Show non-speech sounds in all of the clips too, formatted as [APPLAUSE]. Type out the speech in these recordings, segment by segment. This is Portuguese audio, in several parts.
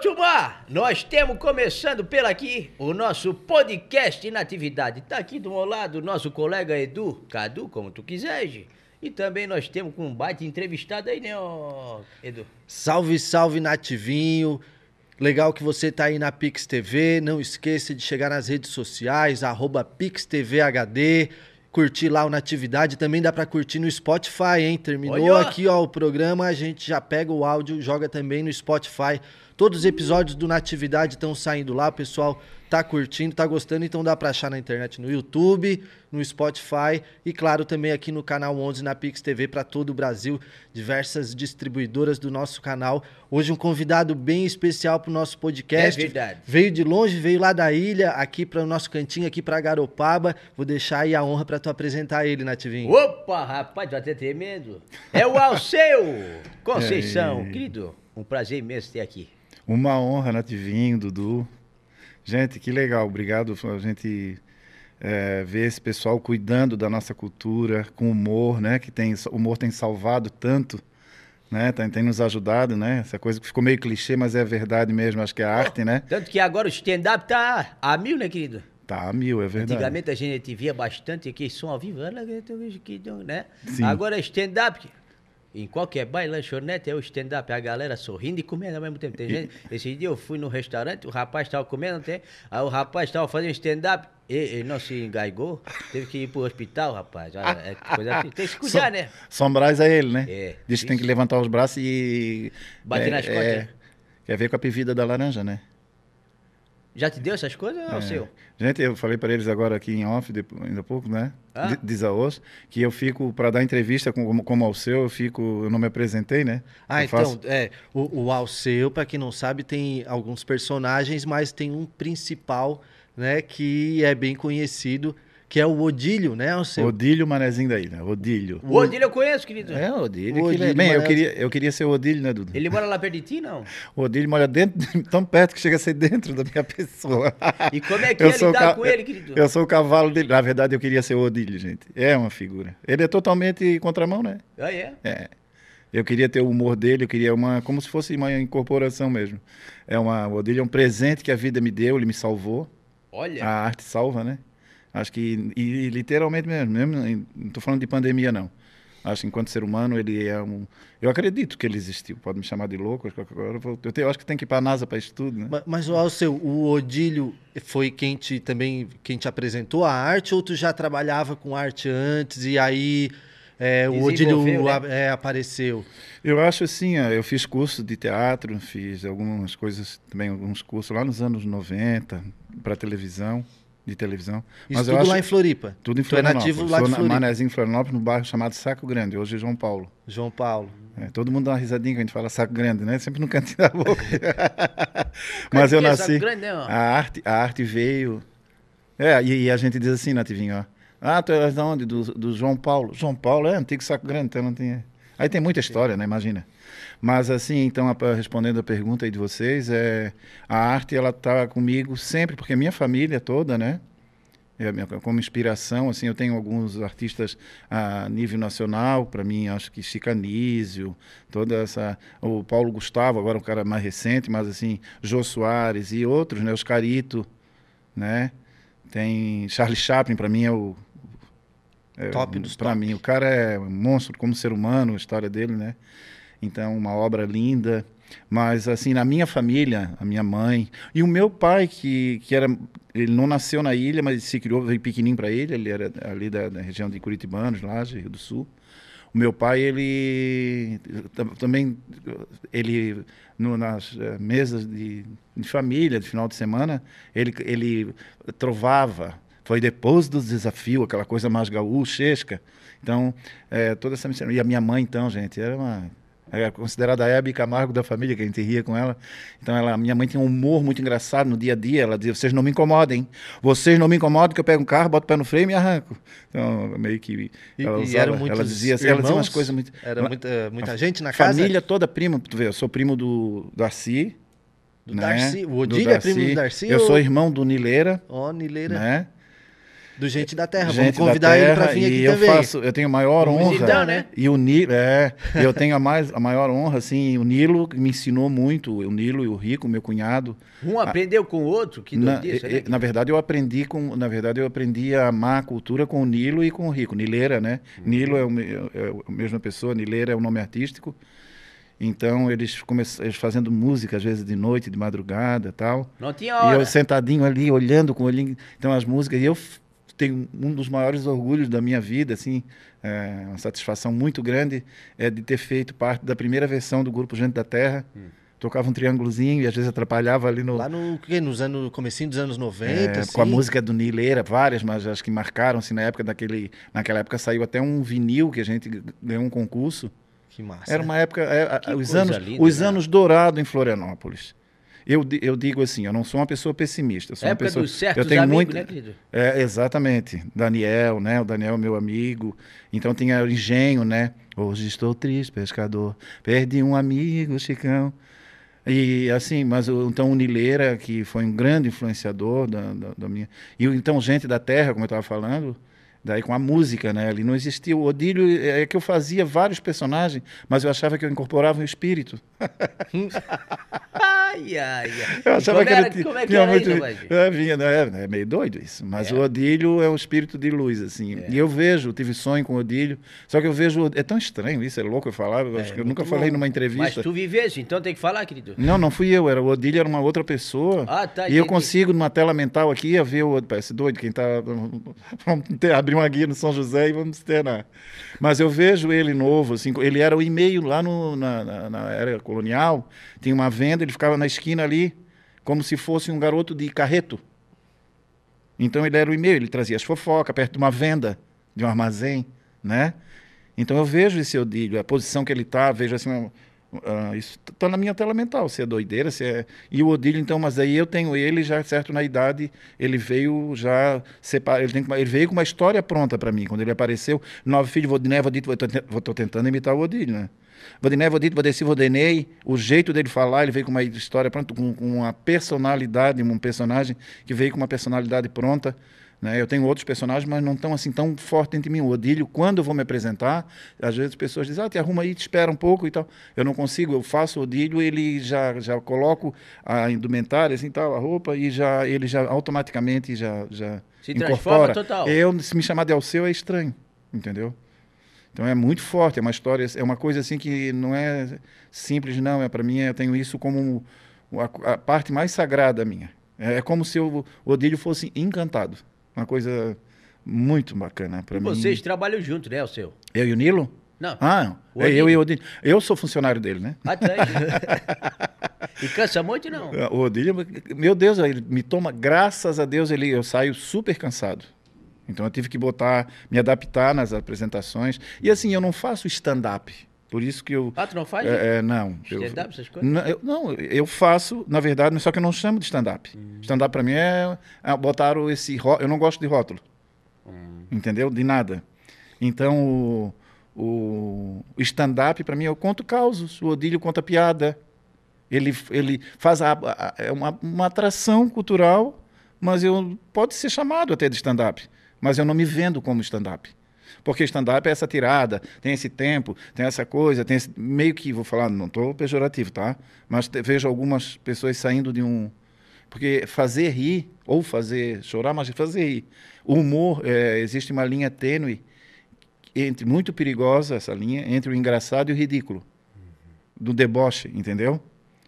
turma, nós temos começando pela aqui o nosso podcast Inatividade. Tá aqui do meu lado o nosso colega Edu, Cadu, como tu quiseres. E também nós temos com um baita entrevistado aí, né, ó, Edu? Salve, salve, Nativinho. Legal que você tá aí na Pix TV. Não esqueça de chegar nas redes sociais, arroba PixTVHD. Curtir lá o Natividade. Também dá pra curtir no Spotify, hein? Terminou Olha! aqui, ó, o programa. A gente já pega o áudio, joga também no Spotify. Todos os episódios do Natividade estão saindo lá. O pessoal tá curtindo, tá gostando. Então dá pra achar na internet, no YouTube, no Spotify. E claro, também aqui no canal 11 na Pix TV para todo o Brasil. Diversas distribuidoras do nosso canal. Hoje um convidado bem especial pro nosso podcast. É verdade. Veio de longe, veio lá da ilha, aqui para o nosso cantinho, aqui para Garopaba. Vou deixar aí a honra para tu apresentar ele, Nativinho. Opa, rapaz, tô até tremendo. É o Alceu [LAUGHS] Conceição, querido. Um prazer imenso ter aqui. Uma honra, Nativinho, Dudu. Gente, que legal. Obrigado a gente é, ver esse pessoal cuidando da nossa cultura com humor, né? Que tem o humor tem salvado tanto, né? Tem, tem nos ajudado, né? Essa coisa que ficou meio clichê, mas é verdade mesmo. Acho que é arte, né? Tanto que agora o stand-up tá a mil, né, querido? Tá a mil, é verdade. Antigamente a gente via bastante aqui som ao vivo, né? Sim. Agora é stand-up. Em qualquer baile, lanchonete, é o stand-up, a galera sorrindo e comendo ao mesmo tempo. Tem gente, esse dia eu fui no restaurante, o rapaz estava comendo, tem, aí o rapaz estava fazendo stand-up, e- ele não se engaigou, teve que ir pro hospital, rapaz. Olha, é coisa assim. Tem que se cuidar, né? Sombrais é ele, né? É, Diz que tem que levantar os braços e. Bater é, nas costas. é, quer ver com a pivida da laranja, né? Já te deu essas coisas, ou É. seu? Gente, eu falei para eles agora aqui em off, depo- ainda há pouco, né? Ah. De- Diz a hoje, que eu fico, para dar entrevista com- como, como ao seu, eu fico, eu não me apresentei, né? Ah, Eu então, faço- é, o, o Alceu, para quem não sabe, tem alguns personagens, mas tem um principal, né, que é bem conhecido, que é o Odílio, né, Alceu? Odílio Manezinho da Ilha, Odílio. O Odílio eu conheço, querido. É, Odílio. O que Odílio Bem, eu Manezinho. queria, eu queria ser o Odílio, né, Dudu? Ele mora lá perto de ti, não? [LAUGHS] O Odílio mora dentro, tão perto que chega a ser dentro da minha pessoa. E como é [LAUGHS] que Eu é o lidar ca- com ele, querido? Eu sou o cavalo dele. Na verdade, eu queria ser o Odílio, gente. É uma figura. Ele é totalmente contramão, né? Ah, é? É. Eu queria ter o humor dele, eu queria uma. como se fosse uma incorporação mesmo. É uma, o Odílio é um presente que a vida me deu, ele me salvou. Olha. A arte salva, né? Acho que. E, e literalmente mesmo, mesmo. Não estou falando de pandemia, não. Acho que enquanto ser humano, ele é um. Eu acredito que ele existiu. Pode me chamar de louco. acho que agora eu, vou- eu, acho que tem que ir para a NASA para isso tudo, né? Ma- Mas, o Alceu, o Odílio foi quem te também quem te apresentou a arte ou tu já trabalhava com arte antes e aí é, o Odílio né? a- é, apareceu? Eu acho assim, eu fiz curso de teatro, fiz algumas coisas, também alguns cursos lá nos anos 90, para televisão, de televisão. Isso eu tudo acho- lá em Floripa. Tudo em Tu é nativo lá de Sou Floripa. Manezinho, Florianópolis, no bairro chamado Saco Grande, hoje é João Paulo. João Paulo. É, todo mundo dá uma risadinha quando a gente fala Saco Grande, né? Sempre no cantinho da boca. [LAUGHS] Mas eu que é Saco nasci... Grande, né, a, arte, a arte veio... É, e, e a gente diz assim, Nativinho, ó. Ah, tu és de onde? Do, do João Paulo. João Paulo é antigo Saco Grande, então não tem... Aí tem muita história, né? Imagina. Mas assim, então, respondendo a pergunta aí de vocês, é, a arte, ela tá comigo sempre, porque a minha família toda, né? É como inspiração, assim, eu tenho alguns artistas a nível nacional, para mim, acho que Chica Anísio, toda essa, o Paulo Gustavo, agora um cara mais recente, mas assim, Jô Soares e outros, né, Oscarito, né, tem Charlie Chaplin, para mim é o é, Top dos Para mim, o cara é um monstro como ser humano, a história dele, né? Então, uma obra linda. Mas, assim, na minha família, a minha mãe e o meu pai, que, que era. Ele não nasceu na ilha, mas se criou, veio pequenininho para ele. Ele era ali da, da região de Curitibanos, lá, de Rio do Sul. O meu pai, ele tam- também, ele no, nas eh, mesas de, de família, de final de semana, ele, ele trovava. Foi depois do desafio, aquela coisa mais gaúchesca. Então, eh, toda essa missão. E a minha mãe, então, gente, era uma. Era considerada a Hebe Camargo da família, que a gente ria com ela. Então, ela, minha mãe tinha um humor muito engraçado no dia a dia. Ela dizia: vocês não me incomodem. Vocês não me incomodem, que eu pego um carro, boto o pé no freio e me arranco. Então, meio que. E, ela, e usava- eram ela dizia, assim, ela dizia umas coisas muito. Era muita, muita gente na casa? Família toda prima, tu vê, eu sou primo do Darcy. Do né? Darcy. O Odílio é primo do Darcy? Eu ou- sou irmão do Nileira, Ó, Nileira. né? Do Gente da Terra. Gente Vamos convidar da ele terra, pra vir e aqui eu também. faço, eu tenho a maior Vamos honra. visitar, né? E o Nilo, é, eu tenho a, mais, a maior honra, assim, o Nilo me ensinou muito, o Nilo e o Rico, meu cunhado. Um aprendeu com o outro, que Na, e- né? e- na verdade, eu aprendi com, na verdade, eu aprendi a amar a cultura com o Nilo e com o Rico. Nileira, né? Uhum. Nilo é, o é a mesma pessoa, Nileira é o nome artístico. Então, eles, fazendo música, às vezes de noite, de madrugada tal. Não tinha E hora. eu sentadinho ali, olhando com o olhinho. Então, as músicas. E eu tenho um dos maiores orgulhos da minha vida, assim, é, uma satisfação muito grande, é de ter feito parte da primeira versão do grupo Gente da Terra. Tocava um triângulozinho e às vezes atrapalhava ali no. Lá no, quê? nos anos, no comecinho dos anos 90, É, assim. Com a música do Nileira, várias, mas acho que marcaram-se na época daquele. Naquela época saiu até um vinil que a gente ganhou um concurso. Que massa. Era uma época. é, Que os anos, linda, os né? anos dourados em Florianópolis. Eu, eu digo assim, eu não sou uma pessoa pessimista. Eu sou uma época pessoa, dos certos eu tenho amigos, muito, né, querido? é, exatamente. Daniel, né? O Daniel é meu amigo. Então tinha o engenho, né? Hoje estou triste, pescador. Perdi um amigo, Chicão. E assim, mas então o Nileira, que foi um grande influenciador da, da, da minha. E então Gente da Terra, como eu estava falando, daí com a música, né? Ali não existia. O Odílio é que eu fazia vários personagens, mas eu achava que eu incorporava um espírito. [LAUGHS] Ai, ai, ai. Eu achava como que era, ele como é que era muito. isso, é, vinha, né, é meio doido isso. Mas É. o Odílio é um espírito de luz, assim. É. E eu vejo, tive sonho com o Odílio. Só que eu vejo. É tão estranho isso, é louco eu falar. Eu, acho que eu nunca muito falei louco. numa Mas entrevista. tu vivesse, então tem que falar, querido. Não, não fui eu, era o Odílio, era uma outra pessoa. Ah, tá, E eu entendi. consigo, numa tela mental aqui, ver o. Parece doido, quem tá. [LAUGHS] Vamos ter, abrir uma guia no São José e vamos externar. Mas eu vejo ele novo, assim, ele era o e-mail lá no, na, na, na era colonial, tinha uma venda, ele ficava na esquina ali, como se fosse um garoto de carreto. Então ele era o e-mail, ele trazia as fofocas perto de uma venda, de um armazém, né? Então eu vejo esse Odílio, a posição que ele está, vejo assim, ah, isso está na minha tela mental, se é doideira, se é... E o Odílio, então, mas aí eu tenho ele já certo na idade, ele veio já separa, ele, tem, ele veio com uma história pronta para mim, quando ele apareceu, nove filhos, Vodiné, Vodito, estou tentando imitar o Odílio, né? Vodiné, Vodito, Vodeci, Vodenei, o jeito dele falar, ele veio com uma história pronta, com, com uma personalidade, um personagem que veio com uma personalidade pronta, né? Eu tenho outros personagens, mas não estão assim tão forte dentro de mim. O Odílio, quando eu vou me apresentar, às vezes as pessoas dizem, ah, te arruma aí, te espera um pouco e tal. Eu não consigo, eu faço o Odílio, ele já, já coloco a indumentária, assim, tal, a roupa, e já, ele já automaticamente já, já Se transforma incorpora. total. Eu, se me chamar de Alceu, é estranho, entendeu? Então é muito forte, é uma história, é uma coisa assim que não é simples, não. É para mim, eu tenho isso como a, a parte mais sagrada minha. É, é como se o Odílio fosse encantado. Uma coisa muito bacana para mim. vocês trabalham junto, né, o seu? Eu e o Nilo? Não. Ah, não. O É eu e o Odílio. Eu sou funcionário dele, né? Ah, tá aí. [LAUGHS] e cansa muito, não? O Odílio, meu Deus, ele me toma, graças a Deus, ele, eu saio super cansado. Então eu tive que botar, me adaptar nas apresentações. E assim, eu não faço stand-up. Por isso que eu. Ah, tu não faz? É, é, não. Stand-up, essas coisas? Não eu, não, eu faço, na verdade, só que eu não chamo de stand-up. Hum. Stand-up para mim é, é botaram esse. Eu não gosto de rótulo. Hum. Entendeu? De nada. Então, o, o stand-up, para mim, eu conto causos. O Odílio conta piada. Ele, ele faz a, a- é uma, uma atração cultural, mas eu pode ser chamado até de stand-up. Mas eu não me vendo como stand-up. Porque stand-up é essa tirada, tem esse tempo, tem essa coisa, tem esse, meio que, vou falar, não estou pejorativo, tá? Mas te- vejo algumas pessoas saindo de um. Porque fazer rir, ou fazer chorar, mas fazer rir. O humor, é, existe uma linha tênue, entre muito perigosa essa linha, entre o engraçado e o ridículo. Do deboche, entendeu?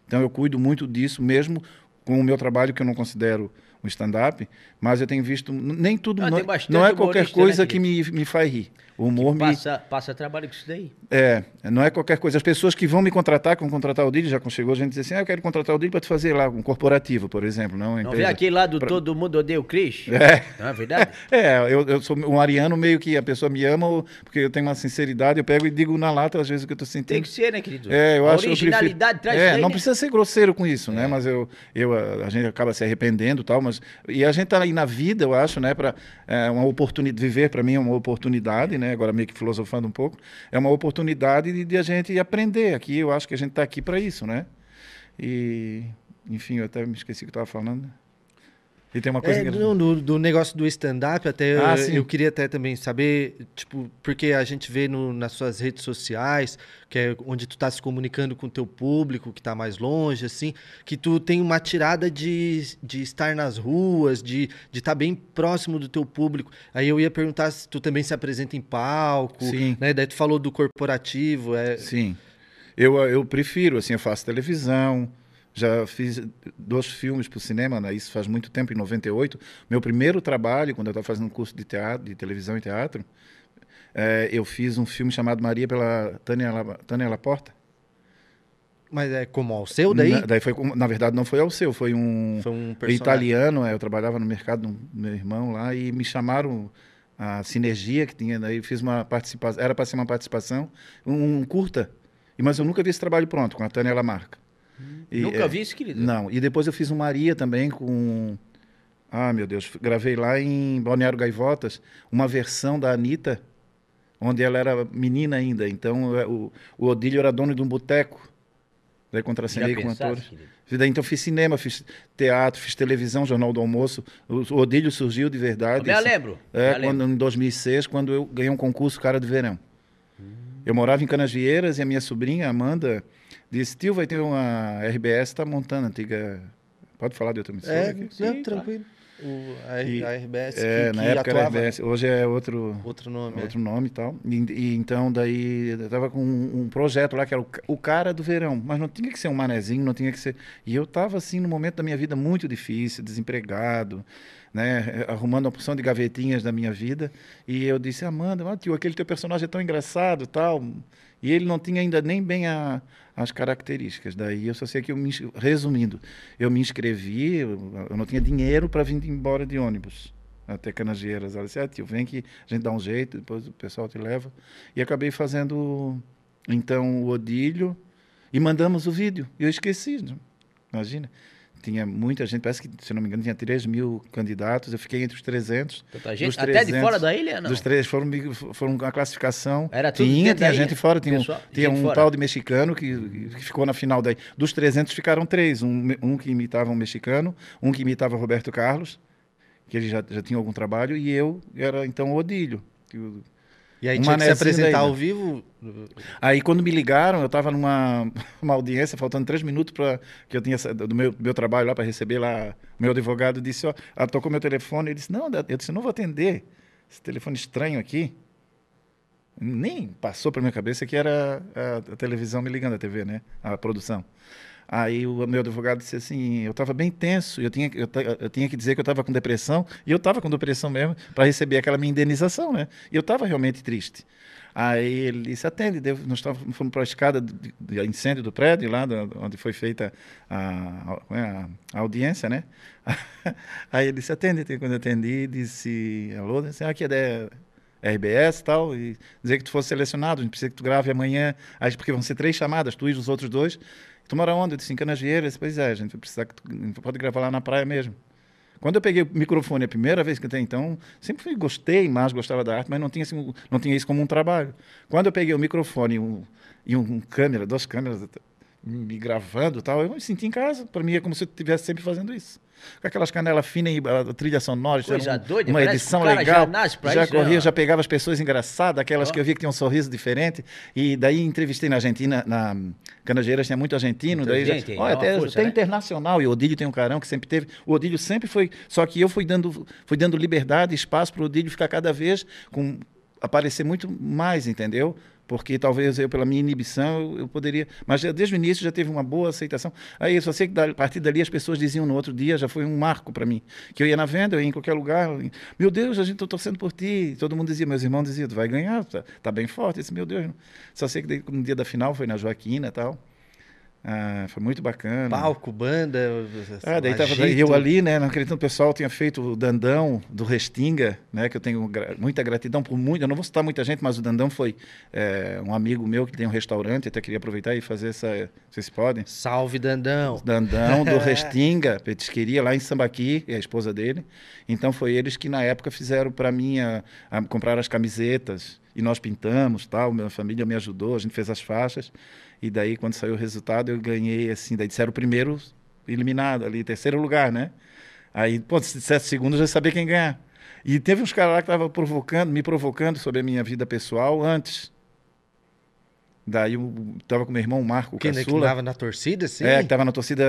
Então eu cuido muito disso, mesmo com o meu trabalho, que eu não considero um stand-up, mas eu tenho visto. Nem tudo. Ah, não, não é qualquer né, coisa que querido? me, me faz rir. O humor me. Passa, passa trabalho com isso daí. É, não é qualquer coisa. As pessoas que vão me contratar, que vão contratar o Didi, já chegou a gente dizer assim, ah, eu quero contratar o Didi para te fazer lá um corporativo, por exemplo, não Não vê aquele lá do pra- Todo Mundo Odeia o Chris? [LAUGHS] É. Não é verdade? [LAUGHS] É, eu, eu sou um ariano meio que a pessoa me ama porque eu tenho uma sinceridade, eu pego e digo na lata às vezes o que eu tô sentindo. Tem que ser, né, querido? É, eu a acho eu prefiro- originalidade traz é, daí, não né? precisa ser grosseiro com isso, né? Mas eu, eu a, a gente acaba se arrependendo e tal, mas e a gente tá aí na vida, eu acho, né, para é, uma oportunidade viver para mim é uma oportunidade, né? Agora meio que filosofando um pouco, é uma oportunidade de, de a gente aprender aqui. Eu acho que a gente está aqui para isso, né? E enfim, eu até me esqueci o que estava falando. E tem uma coisa É, engraçada. não, do, do negócio do stand-up, até Ah, eu, eu queria até também saber, tipo, porque a gente vê no- nas suas redes sociais, que é onde tu tá se comunicando com o teu público, que tá mais longe, assim, que tu tem uma tirada de, de estar nas ruas, de estar bem próximo do teu público. Aí eu ia perguntar se tu também se apresenta em palco, Sim. né? Daí tu falou do corporativo, é... Sim. Eu, eu prefiro, assim, eu faço televisão, já fiz dois filmes para o cinema, né? isso faz muito tempo, em 98. Meu primeiro trabalho, quando eu estava fazendo um curso de teatro, de televisão e teatro, eh, eu fiz um filme chamado Maria pela Tânia, La- Tânia Laporta. Mas é como ao seu daí? Na, daí foi, na verdade, não foi ao seu, foi um Foi um personagem. italiano, eh, eu trabalhava no mercado do meu irmão lá e me chamaram a sinergia que tinha, daí fiz uma participação, era para ser uma participação, um, um curta, e- mas eu nunca vi esse trabalho pronto, com a Tânia Lamarca. E, Nunca eh, vi isso, querido. Não, e depois eu fiz um Maria também com. Ah, meu Deus, gravei lá em Balneário Gaivotas uma versão da Anitta, onde ela era menina ainda. Então eh, o, o Odílio era dono de um boteco. Daí Já contracenei com atores. Daí, então fiz cinema, fiz teatro, fiz televisão, Jornal do Almoço. O, o Odílio surgiu de verdade. Eu me lembro. É, me lembro. quando, em 2006, quando eu ganhei um concurso Cara de Verão. Eu morava em Canasvieiras e a minha sobrinha, Amanda, disse, tio, vai ter uma RBS, está montando, antiga... Pode falar de outra emissora É, aqui? não, Sim, tranquilo. O, a, E- a RBS É, que, na que época era atuava... RBS, hoje é outro, Outro nome, é. outro nome e tal. E, então, daí, eu tava com um, um projeto lá que era o, o cara do verão, mas não tinha que ser um manezinho, não tinha que ser... E eu tava, assim, num momento da minha vida muito difícil, desempregado, né, arrumando uma porção de gavetinhas da minha vida, e eu disse, Amanda, ah, tio, aquele teu personagem é tão engraçado tal, e ele não tinha ainda nem bem a- as características. Daí eu só sei que eu me, resumindo, eu me inscrevi, eu, eu não tinha dinheiro para vir embora de ônibus até Canageiras. Ela disse, ah, tio, vem que a gente dá um jeito, depois o pessoal te leva. E acabei fazendo, então, o Odílio e mandamos o vídeo. Eu esqueci, né? imagina. Tinha muita gente, parece que, se não me engano, tinha 3 mil candidatos. Eu fiquei entre os 300. Tanta gente, dos até de 300, fora da ilha, não? Dos três, foram, foram uma classificação. Era tudo tinha, tinha gente fora, tinha, um- Pessoal, tinha gente um fora. tal de mexicano que, que ficou na final daí. Dos 300 ficaram três. Um, um que imitava um mexicano, um que imitava Roberto Carlos, que ele já, já tinha algum trabalho, e eu era então o Odílio. que o- E aí Um tinha que se apresentar daí, né? ao vivo. Aí quando me ligaram, eu estava numa [LAUGHS] uma audiência, faltando três minutos para que eu tinha do meu, meu trabalho lá para receber lá. Meu advogado disse, ó, ela tocou meu telefone, ele disse, não, eu disse, não vou atender esse telefone estranho aqui. Nem passou para minha cabeça que era a, a televisão me ligando, a TV, né? A produção. Aí o meu advogado disse assim, eu estava bem tenso, eu tinha, eu, eu tinha que dizer que eu estava com depressão, e eu estava com depressão mesmo, para receber aquela minha indenização, né? E eu estava realmente triste. Aí ele disse, atende, nós estávamos, fomos para a escada de, de incêndio do prédio, lá da- onde foi feita a, a- a- a audiência, né? [LAUGHS] Aí ele disse, atende, quando eu atendi, disse, alô, disse, "Ah, aqui é da RBS e tal, e dizer que tu fosse selecionado, a gente precisa que tu grave amanhã, porque vão ser três chamadas, tu e os outros dois. Tu mora onde? Eu disse, em Canasvieiras. Pois é, a gente vai precisar pode gravar lá na praia mesmo. Quando eu peguei o microfone a primeira vez que tenho, então, sempre fui, gostei, mas gostava da arte, mas não tinha, assim, não tinha isso como um trabalho. Quando eu peguei o microfone e um, e um câmera, duas câmeras me gravando e tal, eu me senti em casa. Para mim é como se eu estivesse sempre fazendo isso. Com aquelas canelas finas e a trilha sonora, Coisa um- doida, uma edição já legal. já isso, né, corria, já pegava as pessoas engraçadas, aquelas Ó. que eu via que tinham um sorriso diferente. E daí entrevistei na Argentina, na Canageiras tinha muito argentino. Daí já- gente, olha, é uma até, força, até né? internacional. E o Odílio tem um carão que sempre teve. O Odílio sempre foi. Só que eu fui dando, fui dando liberdade, espaço para o Odílio ficar cada vez com. aparecer muito mais, entendeu? Porque talvez eu, pela minha inibição, eu, eu poderia. Mas já, desde o início já teve uma boa aceitação. Aí eu só sei que da- a partir dali as pessoas diziam no outro dia, já foi um marco para mim. Que eu ia na venda, eu ia em qualquer lugar. Meu Deus, a gente está torcendo por ti. Todo mundo dizia, meus irmãos diziam, tu vai ganhar, tá, tá bem forte. Eu disse, meu Deus. Só sei que daí, no dia da final foi na Joaquina e tal. Ah, foi muito bacana. Palco, banda. Ah, daí tava agito. eu ali, né? Não acredito, o pessoal tinha feito o Dandão do Restinga, né? Que eu tenho gra- muita gratidão por muito. Eu não vou citar muita gente, mas o Dandão foi é, um amigo meu que tem um restaurante. Até queria aproveitar e fazer essa. Vocês podem? Salve, Dandão. Dandão do [LAUGHS] Restinga, petisqueria lá em Sambaqui, é a esposa dele. Então foi eles que na época fizeram para mim a, a comprar as camisetas e nós pintamos, tal, minha família me ajudou, a gente fez as faixas. E daí quando saiu o resultado eu ganhei assim, daí disseram o primeiro eliminado ali, terceiro lugar, né? Aí, pô, se dissesse segundo, eu já sabia quem ganhar. E teve uns caras lá que estavam provocando, me provocando sobre a minha vida pessoal antes. Daí eu tava com meu irmão Marco Quem que Caçula. tava na torcida, sim? É, que tava na torcida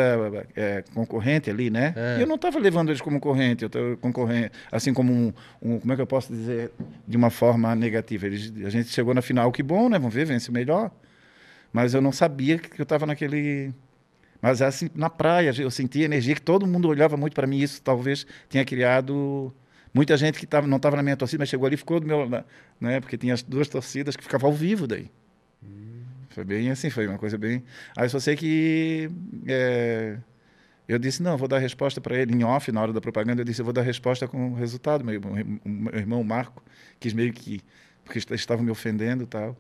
é, concorrente ali, né? É. E eu não tava levando eles como concorrente, eu tava concorrente, assim como um, um- como é que eu posso dizer, de uma forma negativa. Eles, a gente chegou na final, que bom, né? Vamos ver, vence o melhor. Mas eu não sabia que eu tava naquele mas assim, na praia, eu sentia energia que todo mundo olhava muito para mim. Isso talvez tenha criado muita gente que tava, não estava na minha torcida, mas chegou ali e ficou do meu lado, né? Porque tinha as duas torcidas que ficavam ao vivo daí. Foi bem assim, foi uma coisa bem. Aí só sei que é, eu disse não, vou dar resposta para ele em off na hora da propaganda. Eu disse eu vou dar resposta com o resultado. Meu, meu irmão Marco quis meio que porque est- estavam me ofendendo e tal.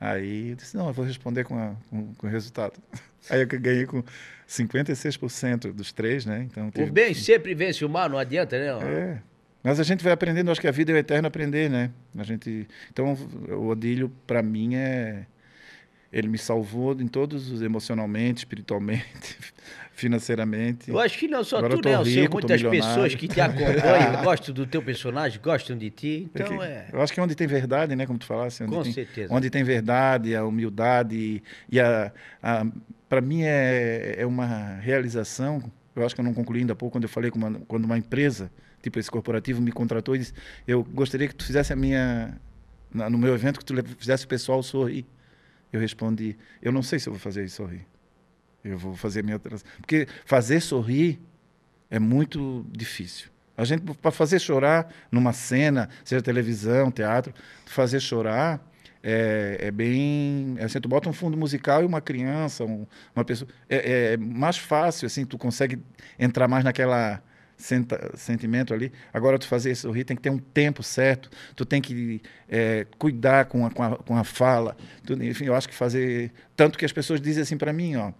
Aí eu disse não, eu vou responder com, a- com, com o resultado. [LAUGHS] Aí eu ganhei com 56% dos três, né? Então O teve- bem sempre vence o mal, não adianta, né? é. Mas a gente vai aprendendo, acho que a vida é o eterno aprender, né? A gente, então, o Odílio, para mim, é. Ele me salvou em todos os emocionalmente, espiritualmente, [LAUGHS] financeiramente. Eu acho que não só Agora tu, né? Eu sei muitas pessoas que te acompanham, [LAUGHS] gostam do teu personagem, gostam de ti. Então Porque é. Eu acho que onde tem verdade, né? Como tu falasse. Onde Com tem, certeza. Onde tem verdade, a humildade e a. a para mim é, é uma realização. Eu acho que eu não concluí ainda há pouco quando eu falei com uma, quando uma empresa, tipo esse corporativo, me contratou e disse: Eu gostaria que tu fizesse a minha. na- no meu evento, que tu fizesse o pessoal sorrir. Eu respondi: Eu não sei se eu vou fazer isso sorrir. Eu vou fazer minha. Porque fazer sorrir é muito difícil. A gente, para fazer chorar numa cena, seja televisão, teatro, fazer chorar é, é bem. é Assim, tu bota um fundo musical e uma criança, um- uma pessoa. É, é mais fácil, assim, tu consegue entrar mais naquela senta- sentimento ali. Agora, tu fazer sorrir tem que ter um tempo certo, tu tem que é, cuidar com a, com a, com a fala. Tu, enfim, eu acho que fazer. Tanto que as pessoas dizem assim para mim, ó.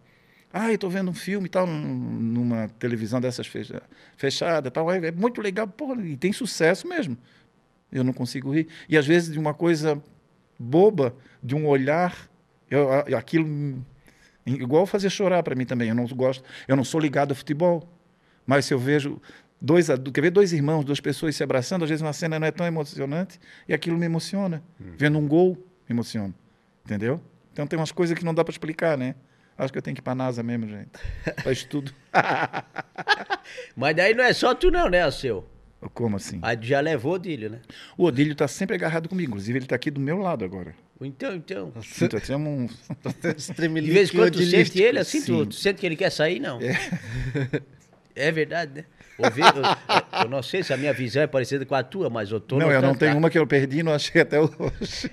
Ah, eu estou vendo um filme e tal, num- numa televisão dessas fecha, fechada tal. É, muito legal, e tem sucesso mesmo. Eu não consigo rir. E às vezes de uma coisa boba, de um olhar, eu, aquilo igual fazer chorar para mim também. Eu não gosto, eu não sou ligado a futebol, mas se eu vejo dois, quer ver dois irmãos, duas pessoas se abraçando, às vezes uma cena não é tão emocionante e aquilo me emociona. Vendo um gol, me emociona. Entendeu? Então tem umas coisas que não dá para explicar, né? Acho que eu tenho que ir para NASA mesmo, gente. [LAUGHS] Para estudo. Mas daí não é só tu, não, né, seu? Como assim? Aí tu já levou o Dílio, né? O Odílio está sempre agarrado comigo. Inclusive, ele está aqui do meu lado agora. Então, então. Sinto até um... [LAUGHS] De vez em quando tu sente ele assim, tu, tu sente que ele quer sair, não? É, [LAUGHS] verdade, né? Ouvi- eu, eu não sei se a minha visão é parecida com a tua, mas eu tô Não, eu não tenho uma que eu perdi e não achei até hoje.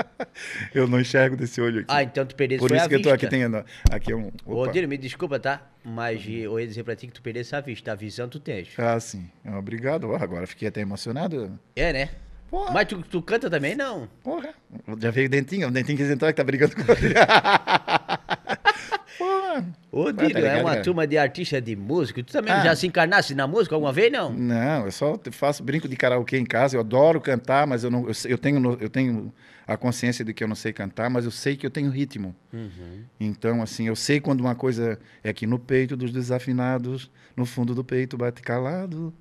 [LAUGHS] eu não enxergo desse olho aqui. Ah, então tu perdeste Por isso que eu tô aqui tendo. Aqui é um. Ô, Opa. Me desculpa, tá? Mas eu ia dizer pra ti que tu perdesse a vista. A visão tu tens. Ah, sim. Obrigado. Agora fiquei até emocionado. É, né? Porra. Mas tu, tu canta também, não? Porra. Já veio o Dentinho. O Dentinho quis entrar que tá brigando com ele. [LAUGHS] [LAUGHS] Ô, tá Dílio, é uma cara? turma de artistas de música. Tu também Ah. já se encarnasse na música alguma vez, não? Não, eu só faço brinco de karaokê em casa. Eu adoro cantar, mas eu não, eu, sei- eu tenho, no- eu tenho a consciência de que eu não sei cantar, mas eu sei que eu tenho ritmo. Então, assim, eu sei quando uma coisa é aqui no peito dos desafinados, no fundo do peito bate calado.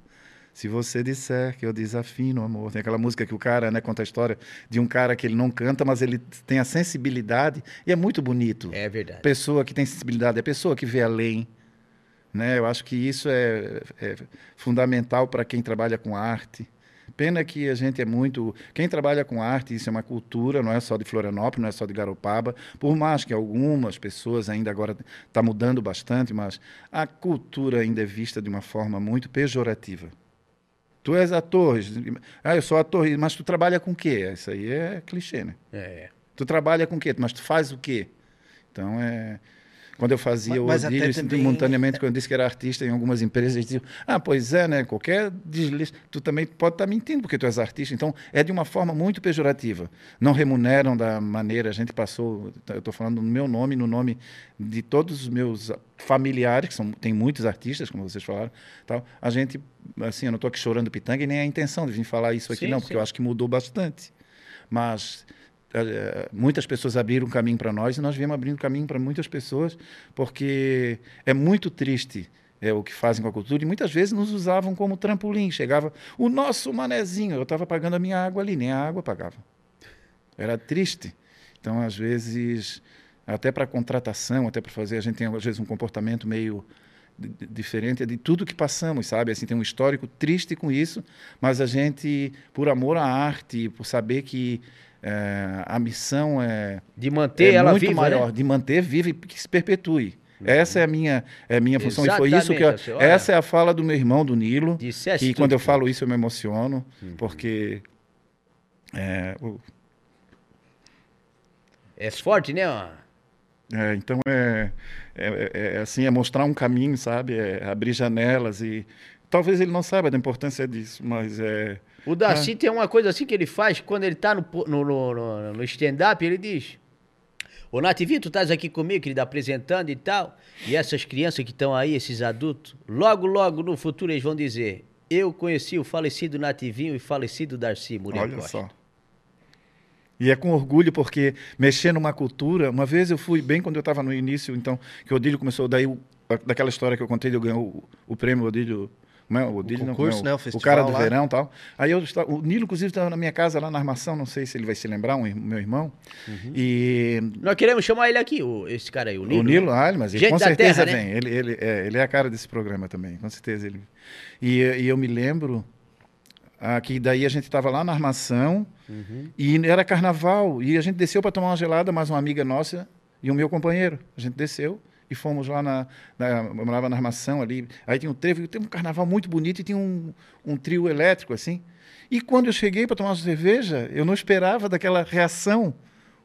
Se você disser que eu desafino, amor. Tem aquela música que o cara, né, conta a história de um cara que ele não canta, mas ele tem a sensibilidade e é muito bonito. É verdade. Pessoa que tem sensibilidade, é pessoa que vê além. Né? Eu acho que isso é, é fundamental para quem trabalha com arte. Pena que a gente é muito. Quem trabalha com arte, isso é uma cultura, não é só de Florianópolis, não é só de Garopaba. Por mais que algumas pessoas ainda agora está mudando bastante, mas a cultura ainda é vista de uma forma muito pejorativa. Tu és ator, ah, eu sou ator, mas tu trabalha com o quê? Isso aí é clichê, né? É. Tu trabalha com o quê? Mas tu faz o quê? Então é. Quando eu fazia Mas- o Odílio, também- simultaneamente, quando eu disse que era artista em algumas empresas, eles diziam: Ah, pois é, né? Qualquer deslize, tu também pode estar mentindo porque tu és artista. Então é de uma forma muito pejorativa. Não remuneram da maneira, a gente passou, eu estou falando no meu nome, no nome de todos os meus familiares, que são, tem muitos artistas, como vocês falaram, tal. a gente, assim, eu não estou aqui chorando pitanga e nem a intenção de vir falar isso aqui, Sim, não, porque sim. eu acho que mudou bastante. Mas muitas pessoas abriram caminho para nós e nós viemos abrindo caminho para muitas pessoas, porque é muito triste é o que fazem com a cultura, e muitas vezes nos usavam como trampolim. Chegava o nosso manezinho, eu estava pagando a minha água ali, nem a água pagava. Era triste. Então, às vezes, até para contratação, até para fazer, a gente tem às vezes um comportamento meio diferente de tudo que passamos, sabe? Assim, tem um histórico triste com isso, mas a gente, por amor à arte, por saber que é, a missão é de manter é ela muito viva, maior, né? de manter viva e que se perpetue. Essa é a minha, é minha função. E foi isso que. Olha. essa é a fala do meu irmão, do Nilo. Disseste que tudo, quando eu falo isso eu me emociono, porque. É, o- É forte, né? é, então é, é, é- é assim, é mostrar um caminho, sabe? É abrir janelas e. Talvez ele não saiba da importância disso, mas é. O Darcy tem uma coisa assim que ele faz quando ele tá no, no, no, no- stand-up, ele diz. Ô Nativinho, tu estás aqui comigo, querido, apresentando e tal. E essas crianças que estão aí, esses adultos, logo, logo no futuro eles vão dizer: Eu conheci o falecido Nativinho e falecido Darcy Muriel Olha Costa. só. E é com orgulho, porque mexer numa cultura. Uma vez eu fui, bem quando eu estava no início, então, que o Odílio começou, daí, daquela história que eu contei, de eu ganhei o, o prêmio Odílio. É o Odílio, não, concurso, não, né, o O festival cara do lá. verão e tal. Aí eu o Nilo, inclusive, estava na minha casa lá na armação, não sei se ele vai se lembrar, um, meu irmão. Uhum. E Nós queremos chamar ele aqui, o, esse cara aí, o Nilo. o Nilo, ah, mas ele Gente com certeza terra, né? vem. Ele, ele, é, ele é a cara desse programa também, com certeza. Ele... E, e eu me lembro ah, que daí a gente estava lá na armação Uhum. e era carnaval. E a gente desceu para tomar uma gelada, mais uma amiga nossa e o meu companheiro. A gente desceu e fomos lá na. na eu morava na armação ali. Aí tinha um trevo, tem um carnaval muito bonito e tinha um, um trio elétrico assim. E quando eu cheguei para tomar uma cerveja, eu não esperava daquela reação.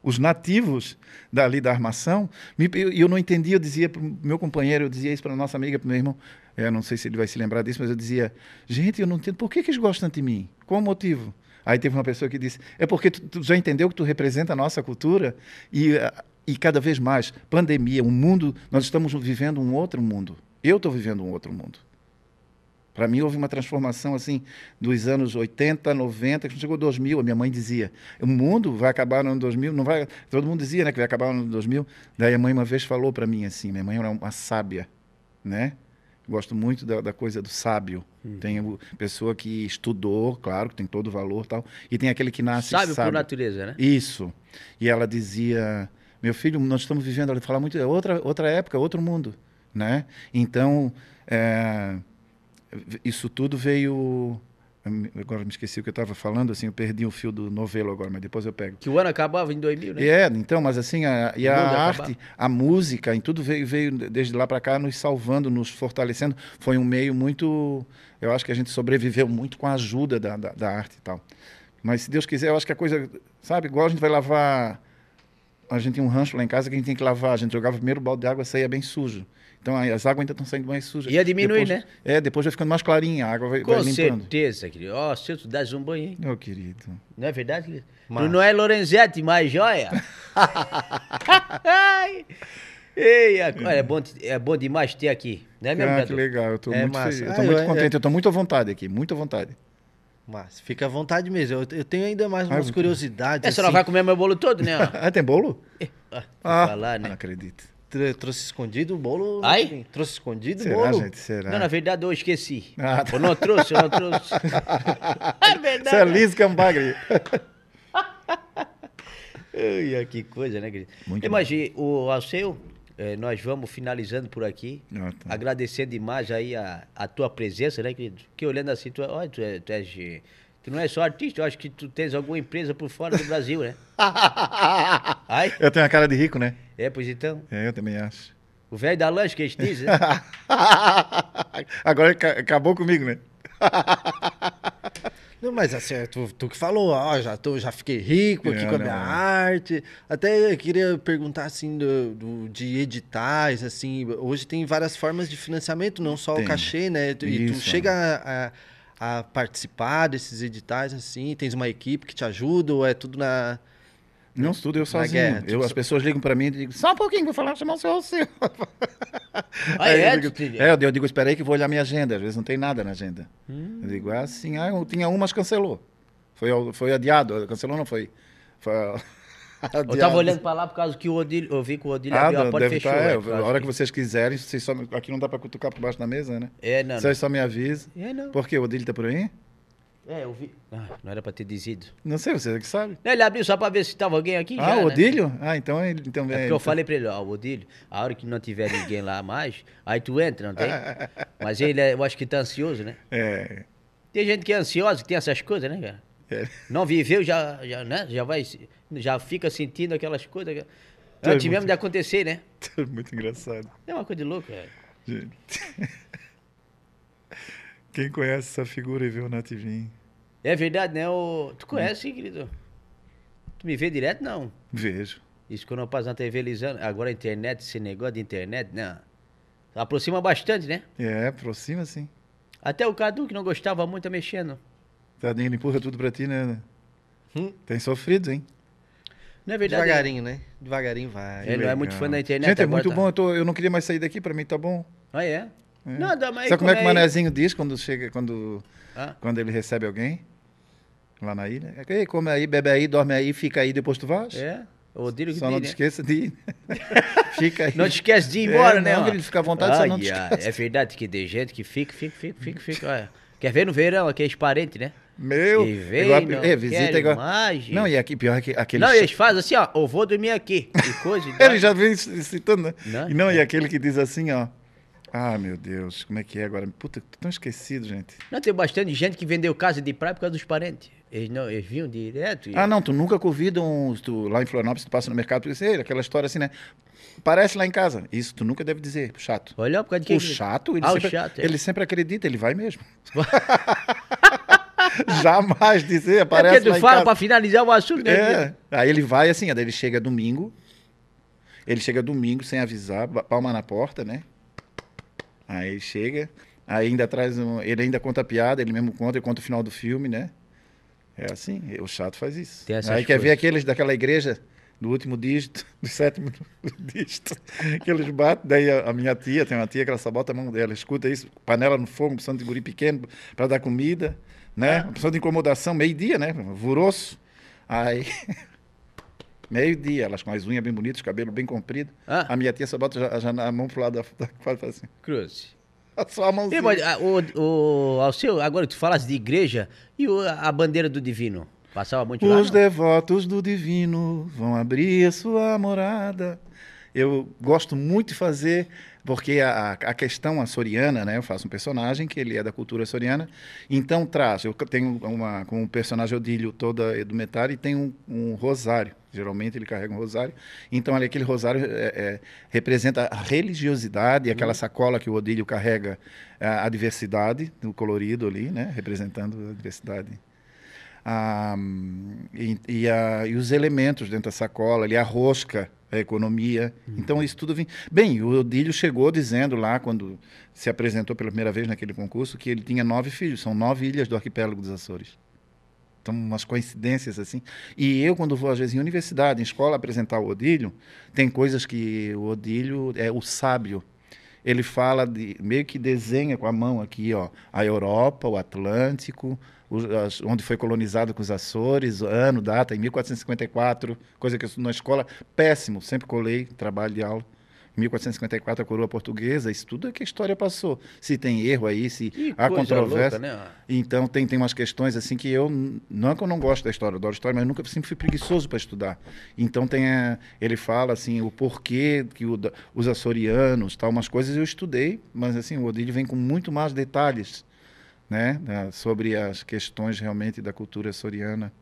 Os nativos dali da armação, me- eu, eu não entendia, eu dizia para o meu companheiro, eu dizia isso para a nossa amiga, para o meu irmão, eu não sei se ele vai se lembrar disso, mas eu dizia, gente, eu não entendo, por que, que eles gostam de mim? Qual o motivo? Aí teve uma pessoa que disse, é porque tu, tu já entendeu que tu representa a nossa cultura e, ah, e cada vez mais, pandemia, um mundo, nós estamos vivendo um outro mundo. Eu estou vivendo um outro mundo. Para mim houve uma transformação assim dos anos 80, 90, que chegou 2000, a minha mãe dizia, o mundo vai acabar no ano 2000, não vai, todo mundo dizia, né, que vai acabar no ano 2000. Daí a mãe uma vez falou para mim assim, minha mãe era uma sábia, né? Gosto muito da, da coisa do sábio. Tem o- pessoa que estudou, claro, que tem todo o valor, e tal, e tem aquele que nasce Sábio sábio. por natureza, né? Isso. E ela dizia, meu filho, nós estamos vivendo, ela fala muito, é outra, outra época, outro mundo, né? Então, é, isso tudo veio... Agora me esqueci o que eu estava falando, assim, eu perdi o fio do novelo agora, mas depois eu pego. Que o ano acabava em 2000, né? É, então, mas assim, a, e a arte, a música, em tudo veio, veio desde lá para cá nos salvando, nos fortalecendo. Foi um meio muito. Eu acho que a gente sobreviveu muito com a ajuda da, da, da arte e tal. Mas se Deus quiser, eu acho que a coisa. Sabe, igual a gente vai lavar. A gente tem um rancho lá em casa que a gente tem que lavar. A gente jogava primeiro o balde de água saía bem sujo. Então aí as águas ainda estão saindo mais sujas. Ia diminuir, Depois- né? É, depois vai ficando mais clarinha, a água vai, vai Com limpando. certeza, querido. Ó, se tu dás um banho, hein? Meu querido. Não é verdade, querido? Mas- Tu não é Lorenzetti, mas joia. Ai. [LAUGHS] Ei, é bom, é bom demais ter aqui. Não é mesmo, Ah, que legal, eu estou É muito, massa. feliz, eu Ah, tô eu- muito é- contente, eu estou muito à vontade aqui, muito à vontade. Mas fica à vontade mesmo. Eu, eu tenho ainda mais Ah, umas muito- curiosidades. É, você assim. não vai comer meu bolo todo, né? [LAUGHS] Ah, tem bolo? Ah, vou Ah, falar, né? não acredito. Tr- Trouxe escondido o bolo? Ai? Trouxe escondido o Será, bolo? gente? Será? Não, na verdade eu esqueci. Ah, tá. Eu não trouxe, eu não trouxe. [LAUGHS] é verdade. Você é Liz Campagre. [LAUGHS] Ai, que coisa, né, querido? Muito Imagine, o Alceu, eh, nós vamos finalizando por aqui. Ah, tá. Agradecendo demais aí a, a tua presença, né, querido? Que olhando assim, tu, tu, é, tu, eh, tu não é só artista, eu acho que tu tens alguma empresa por fora do Brasil, né? [LAUGHS] Ai, Eu tenho a cara de rico, né? é, pois então. É, eu também acho. O velho da lanche que eles dizem, né? [LAUGHS] Agora ca- acabou comigo, né? [LAUGHS] Não, mas assim, é tu, tu que falou, ó, já, tô, já fiquei rico aqui É, com a não, minha é. arte. Até eu queria perguntar, assim, do, do- de editais, assim, hoje tem várias formas de financiamento, não só Tem. o cachê, né? E tu- E tu chega a, a- a participar desses editais, assim, tens uma equipe que te ajuda ou é tudo na... Não tudo eu sozinho. guerra, eu, tu- as pessoas ligam pra mim e dizem, só um pouquinho, vou falar, chamar o seu Alceu. [LAUGHS] Ah, é? eu digo, é, eu digo, espera aí que eu vou olhar minha agenda. Às vezes não tem nada na agenda. Hum. Eu digo, ah, sim, ah, eu tinha uma, mas cancelou. Foi, foi adiado, cancelou não foi. foi [LAUGHS] Eu tava olhando pra lá por causa que o Odílio, eu vi que o Odílio Ah, abriu a porta e fechou. tá, é, é, a hora que que- vocês quiserem, vocês só, aqui não dá pra cutucar por baixo da mesa, né? É, não. não. Vocês só me avisam. É, não. Por quê? O Odílio tá por aí? É, eu vi. Ah, não era pra ter dizido. Não sei, vocês é que sabem. Não, Ele abriu só pra ver se tava alguém aqui Ah, já, o né? Odílio? Ah, então ele. Então, É porque é, eu então- falei pra ele, ó, o Odílio, a hora que não tiver ninguém lá mais, aí tu entra, não tem? [LAUGHS] Mas ele, é- eu acho que tá ansioso, né? É, Tem gente que é ansiosa, que tem essas coisas, né, cara? é. Não viveu, já, já, né? já vai, já fica sentindo aquelas coisas. é Antes muito- mesmo de acontecer, né? [LAUGHS] Muito engraçado. É uma coisa de louco, cara. Gente. [LAUGHS] Quem conhece essa figura e vê o Nativinho, É verdade, né? O... Tu conhece, querido? Tu me vê direto, não? vejo. Isso quando eu passo na TV lisando. Agora a internet, esse negócio de internet, não. Aproxima bastante, né? É, aproxima sim. Até o Cadu, que não gostava muito, tá mexendo. Tadinho, ele empurra tudo pra ti, né? Hum. Tem sofrido, hein? Não é verdade? Devagarinho, né? Devagarinho vai. Ele não é muito fã da internet Gente, é muito tá? bom. Eu, tô- eu não queria mais sair daqui, pra mim tá bom. Ah, é? É. Nada, mas. Sabe como é que o come aí. Manezinho diz quando chega, quando, Ah, quando ele recebe alguém? Lá na ilha? É que, "Ei, come aí, bebe aí, dorme aí, fica aí, depois tu vais. é? O Odílio que Só não te né? esqueça de ir. [LAUGHS] fica aí. Não te esquece de ir embora, É, né? não, ele fica à vontade, só não te esquece. É verdade que tem gente que fica, fica, fica, fica, fica. olha. Quer ver no verão, aqueles parentes, né? Meu, E vem, igual, não é, visita igual. mais, Não, e aqui, pior que aquele. Não, eles fazem assim, ó, eu vou dormir aqui. E coisa, [LAUGHS] Ele já vem citando, né? Não, e não, e aquele que diz assim, ó. Ah, meu Deus, como é que é agora? Puta, tô tão esquecido, gente. Não, tem bastante gente que vendeu casa de praia por causa dos parentes. Eles, não, eles vinham direto. E... Ah, não, tu nunca convida um. Tu, lá em Florianópolis, tu passa no mercado, tu diz, "Ei, aquela história assim, né? Parece lá em casa. Isso tu nunca deve dizer, chato. Olha, por causa de quem? O chato, ele, Ah, o sempre, chato, é. ele sempre acredita, ele vai mesmo. [LAUGHS] [LAUGHS] Jamais dizer, É aparece porque tu lá em fala casa. pra finalizar o assunto, né? É. Aí ele vai assim, daí ele chega domingo. Ele chega domingo sem avisar, palma na porta, né? Aí chega, aí ainda traz um. Ele ainda conta a piada, ele mesmo conta, ele conta o final do filme, né? É assim, o chato faz isso. Aí quer ver coisas. aqueles daquela igreja, do último dígito, [LAUGHS] do sétimo [LAUGHS] dígito, que eles batem. Daí a, a minha tia, tem uma tia que ela só bota a mão dela, escuta isso, panela no fogo, precisando de guri pequeno para dar comida, né? Ah. Precisando de incomodação, meio-dia, né? Vuroço. Aí. [LAUGHS] Meio-dia, elas com as unhas bem bonitas, cabelo bem comprido. Ah. A minha tia só bota já, já a mão pro lado da, da faz assim. Cruz. [LAUGHS] Só a mãozinha. E, mas, ah, o, o, Alceu, agora tu falas de igreja e o- a bandeira do divino? Passava muito lá? Os devotos do divino vão abrir a sua morada. Eu gosto muito de fazer, porque a, a questão açoriana, né? Eu faço um personagem que ele é da cultura açoriana, então traz. Eu tenho uma com o personagem Odílio toda edumentária e tem um, um rosário. Geralmente ele carrega um rosário. Então ali aquele rosário é, é, representa a religiosidade, aquela sacola que o Odílio carrega a, a diversidade, o colorido ali, né? Representando a diversidade ah, e, e, a- e os elementos dentro da sacola, ali, a rosca, a economia. Então, isso tudo vem. Bem, o Odílio chegou dizendo lá, quando se apresentou pela primeira vez naquele concurso, que ele tinha nove filhos, são nove ilhas do arquipélago dos Açores. Então, umas coincidências assim. E eu, quando vou, às vezes, em universidade, em escola, apresentar o Odílio, tem coisas que o Odílio é o sábio. Ele fala, de, meio que desenha com a mão aqui, ó, a Europa, o Atlântico, onde foi colonizado com os Açores, ano, data, em 1454, coisa que eu estudo na escola, péssimo, sempre colei, trabalho de aula. Em 1454, a coroa portuguesa, isso tudo é que a história passou. Se tem erro aí, se Que há controvérsia. louca, né? Então tem, tem umas questões assim que eu não é que eu não gosto da história, adoro história, mas nunca sempre fui preguiçoso para estudar. Então tem a- ele fala assim o porquê que o os açorianos, tal, umas coisas eu estudei, mas assim o Odílio vem com muito mais detalhes, né, sobre as questões realmente da cultura açoriana.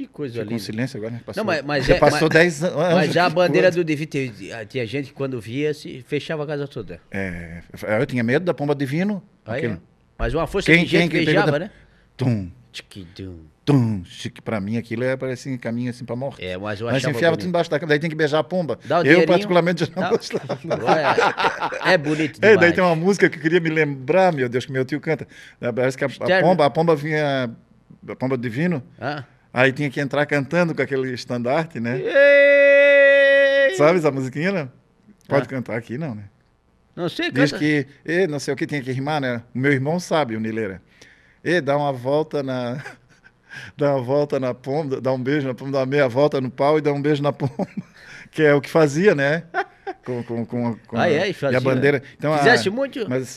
Que coisa um linda. silêncio agora, né? Passou, Não, mas- mas já é- passou mas- 10 anos. Mas já a bandeira do divino, tinha, tinha gente que quando via, se fechava a casa toda. É, eu tinha medo da pomba divino. Aí, é. Mas uma força Quem- de gente quem que beijava, né? Tum, Tchiquidum. tum, chique, pra mim aquilo é parece um caminho assim pra morte. É, mas eu Mas achava enfiava tudo embaixo da cama, daí tem que beijar a pomba. O eu, particularmente, já não Dá- gostava. [LAUGHS] É, é bonito É, demais. daí tem uma música que eu queria me lembrar, meu Deus, que meu tio canta. Parece que a, a pomba, a pomba vinha. A pomba divino, Ah. Aí tinha que entrar cantando com aquele estandarte, né? Ei! Sabe essa musiquinha, né? Pode Ah. cantar aqui, não, né? Não sei, Diz canta. que, e, não sei o que tinha que rimar, né? O meu irmão sabe, o Nileira. E dá uma volta na. [LAUGHS] Dá uma volta na pomba, dá um beijo na pomba, dá uma meia volta no pau e dá um beijo na pomba. [LAUGHS] Que é o que fazia, né? Com, com, com, com [LAUGHS] Ah, é? e Fazia. a bandeira. Então, a- Fizeste muito? Mas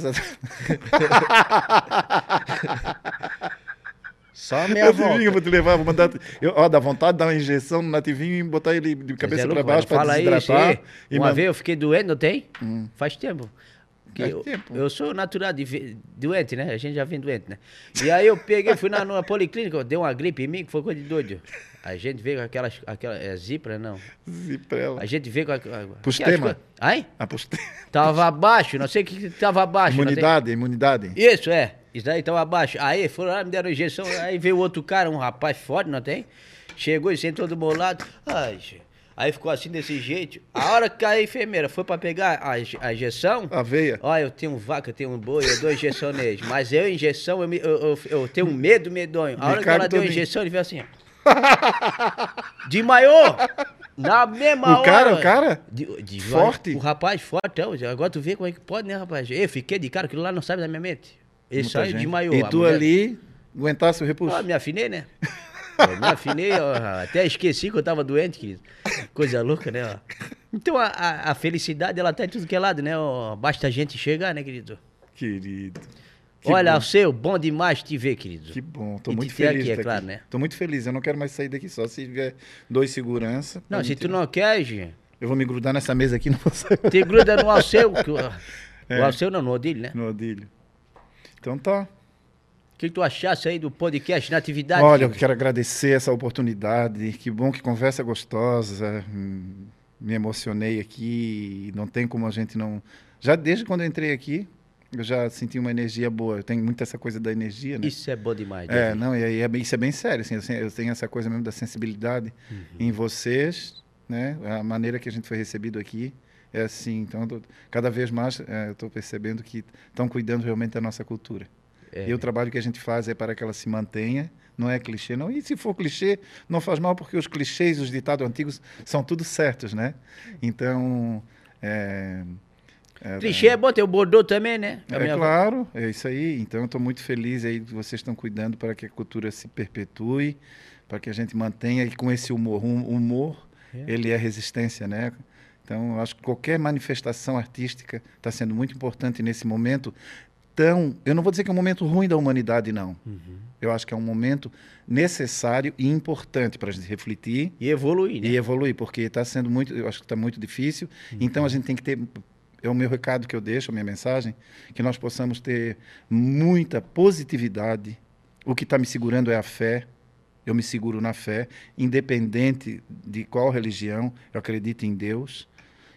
Só meia Nativinho, eu volta. vou te levar, vou mandar. Eu, ó, dá vontade de dar uma injeção no nativinho e botar ele de cabeça é para baixo para Fala desidratar. Isso, e. Uma man- vez eu fiquei doente, não tem? Faz tempo. Que Faz eu, tempo. eu sou natural de doente, né? A gente já vem doente, né? E aí eu peguei, fui na, numa policlínica, deu uma gripe em mim, que foi coisa de doido. A gente veio com aquelas, aquela, é zipra, não. Ziprela. A gente veio com aquela... Pustema. Ai? Apostei. Tava abaixo, não sei o que tava abaixo. Imunidade, imunidade. Isso, é. Isso daí tava abaixo. Aí foram lá, me deram injeção. Aí veio outro cara, um rapaz forte, não tem? Chegou e sentou do meu lado. Ai. Aí ficou assim desse jeito. A hora que a enfermeira foi pra pegar a, a injeção. A veia. Olha, eu tenho vaca, eu tenho um boi, eu dou injeção neles. Mas eu, injeção, eu, me- eu, eu, eu tenho um medo medonho. A hora que ela deu injeção, ele veio assim. ó. Desmaiou! Na mesma O hora. cara, o cara? De, de- Forte? O rapaz forte, então, agora tu vê como é que pode, né, rapaz? Eu fiquei de cara, aquilo lá não sabe da minha mente. Saiu gente. desmaiou. E tu mulher- ali aguentasse o repulso. Ah, me afinei, né? [LAUGHS] Eu me afinei, ó, até esqueci que eu tava doente, querido. Coisa louca, né? ó. Então a, a, a felicidade, ela tá em tudo que é lado, né? ó. Basta a gente chegar, né, querido? Querido. Que Olha, bom. o seu, bom demais te ver, querido. Que bom, tô E muito te ter feliz. aqui, de é claro, né? Tô muito feliz, eu não quero mais sair daqui só se tiver dois segurança. Não, se tu não quer, gente, Eu vou me grudar nessa mesa aqui, não vou sair te gruda no [LAUGHS] Alceu. Que, o- É. O Alceu não, no Odile, né? no odilho. Então tá. O que, tu achasse aí do podcast na atividade? Olha, eu quero agradecer essa oportunidade. Que bom que conversa gostosa. Hum, Me emocionei aqui. Não tem como a gente não. Já desde quando eu entrei aqui, eu já senti uma energia boa. Eu tenho muito essa coisa da energia, né? Isso é bom demais. É, não, e aí é bem- isso é bem sério, assim, eu tenho essa coisa mesmo da sensibilidade Uhum. em vocês, né, a maneira que a gente foi recebido aqui é assim, então tô- cada vez mais é, eu estou percebendo que estão cuidando realmente da nossa cultura. É. E o trabalho que a gente faz é para que ela se mantenha, não é clichê, não. E se for clichê, não faz mal, porque os clichês, os ditados antigos, são tudo certos, né? Então, é, é, Clichê é bom, tem o Bordeaux também, né? É avó- claro, é isso aí. Então, eu estou muito feliz aí que vocês estão cuidando para que a cultura se perpetue, para que a gente mantenha e com esse humor. Um humor, É. ele é resistência, né? Então, eu acho que qualquer manifestação artística está sendo muito importante nesse momento tão... Eu não vou dizer que é um momento ruim da humanidade, não. Uhum. Eu acho que é um momento necessário e importante para a gente refletir E evoluir, né? e evoluir, porque está sendo muito, eu acho que está muito difícil. Então a gente tem que ter, é o meu recado que eu deixo, a minha mensagem, que nós possamos ter muita positividade. O que está me segurando é a fé. Eu me seguro na fé, independente de qual religião. Eu acredito em Deus.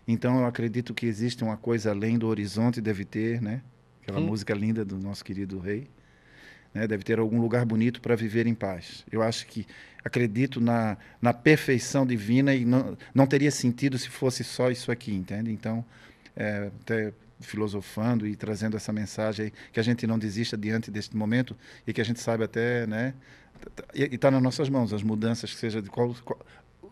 Então eu acredito que existe uma coisa além do horizonte, deve ter, né? Aquela Hum. música linda do nosso querido rei. Né? Deve ter algum lugar bonito para viver em paz. Eu acho que acredito na, na perfeição divina e não, não teria sentido se fosse só isso aqui, entende? Então, é, até filosofando e trazendo essa mensagem aí, que a gente não desista diante deste momento e que a gente saiba até, né? E está nas nossas mãos as mudanças, que seja de qual, qual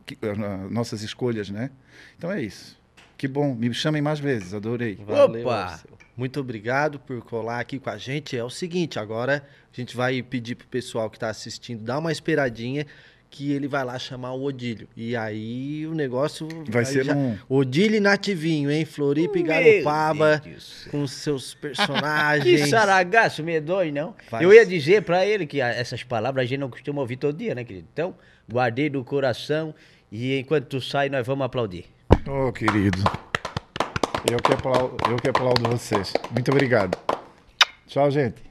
que, ah, nossas escolhas, né? Então é isso. Que bom, me chamem mais vezes, adorei. Valeu, Opa! Alceu. Muito obrigado por colar aqui com a gente. É o seguinte, agora a gente vai pedir pro pessoal que tá assistindo dar uma esperadinha que ele vai lá chamar o Odílio. E aí o negócio Vai ser já- um. Odílio Nativinho, hein? Floripa e Garopaba, com seus [LAUGHS] Que personagens. saragaço medonho, não? Vai. Eu ia dizer pra ele que essas palavras a gente não costuma ouvir todo dia, né, querido? Então, guardei no coração e enquanto tu sai, nós vamos aplaudir. Oh, querido. Eu que, aplaudo, eu que aplaudo vocês. Muito obrigado. Tchau, gente.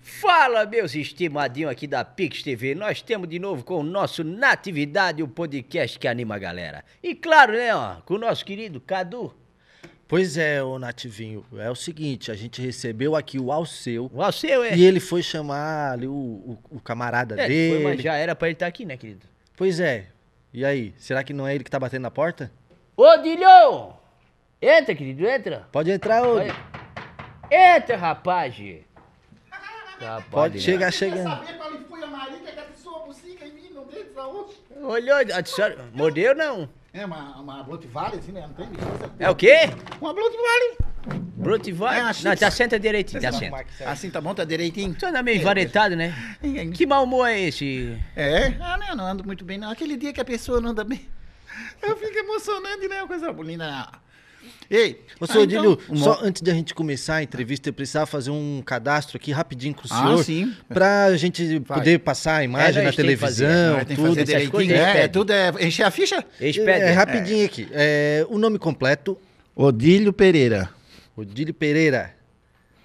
Fala, meus estimadinhos aqui da Pix TV. Nós temos de novo com o nosso Natividade, o podcast que anima a galera. E claro, né, ó, com o nosso querido Cadu. Pois é, ô Nativinho, é o seguinte, a gente recebeu aqui o Alceu O seu é. e ele foi chamar ali o, o- o camarada É, dele. foi, mas já era pra ele estar aqui, né, querido? Pois é. E aí, será que não é ele que tá batendo na porta? Ô, Dilhão! Entra, querido, entra. Pode entrar, ô. Olha. Entra, rapaz. Tá, Pode né? chegar chegando. saber qual foi a marica que abençoou a bucica em mim, não tem saúde. Olhou, a senhora mordeu não? É uma, uma Blood Valley, assim, né? Não tem. É o quê? Uma Blood Valley. E vai. É, acho Não, tá senta direitinho, tá senta. Assim tá bom, tá direitinho. Tu anda meio varetado, né? Que mau humor é esse? É? Ah, não, não ando muito bem, não. Aquele dia que a pessoa não anda bem, [LAUGHS] eu fico emocionante, né? Uma coisa bonita. não. Ei, Ô, ah, senhor Odílio, então, só antes de a gente começar a entrevista, eu precisava fazer um cadastro aqui rapidinho com o Ah, senhor. sim. Pra gente Vai. poder passar a imagem É, na fazer. televisão, Ah, tem que tudo. fazer essas direitinho. coisas, É, é tudo é encher a ficha? Eles É, pedem. rapidinho aqui. É, o nome completo, Odílio Pereira. Odílio Pereira.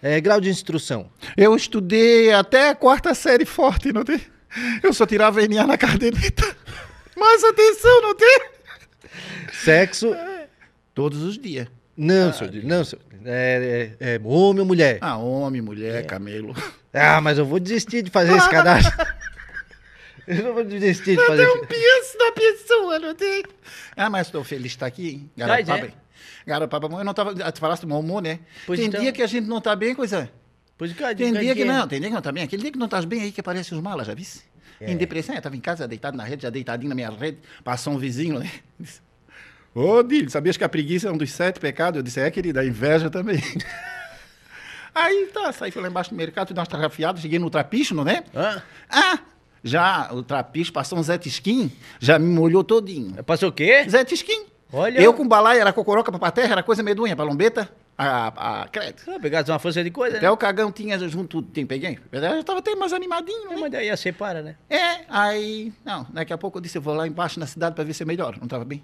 É, grau de instrução. Eu estudei até a quarta série forte, não tem? Eu só tirava NA na caderneta. [LAUGHS] Mas atenção, não tem? Sexo. Todos os dias. Não, senhor Odílio, não, senhor. É, é, é homem ou mulher? Ah, homem, mulher, camelo. Ah, mas eu vou desistir de fazer esse cadastro. [LAUGHS] eu não vou desistir de fazer. Não penso na pessoa, não tem? Ah, mas estou feliz de estar aqui. Traz, Garopaba. é? Eu não tava. Tu falaste do mau humor, né? Pois tem então. dia que a gente não tá bem, coisa. Pois, cara, Tem dia que não, tem dia que não tá bem. Aquele dia que não estás bem aí que aparecem os malas, já viste? Em depressão, eu tava em casa, deitado na rede, já deitadinho na minha rede, passou um vizinho, né? Ô, Dilo, sabias que a preguiça é um dos sete pecados? Eu disse, é, querida, a inveja também. [LAUGHS] aí tá, saí, fui lá embaixo do mercado, fui dar umas tarrafiadas, cheguei no trapicho, não é? Hã? Ah, já o trapicho passou um Zé Tisquim, já me molhou todinho. Passou o quê? Zé Tisquim. Olha. Eu com balaia, era cocoroca pra terra, era coisa medonha, palombeta, a, a credo. Ah, pegasse uma força de coisa, Até né? o cagão tinha junto, tem, peguei. Eu já tava até mais animadinho, É, né? Mas daí a separa, né? É, aí, não, daqui a pouco eu disse, eu vou lá embaixo na cidade pra ver se é melhor, não tava bem.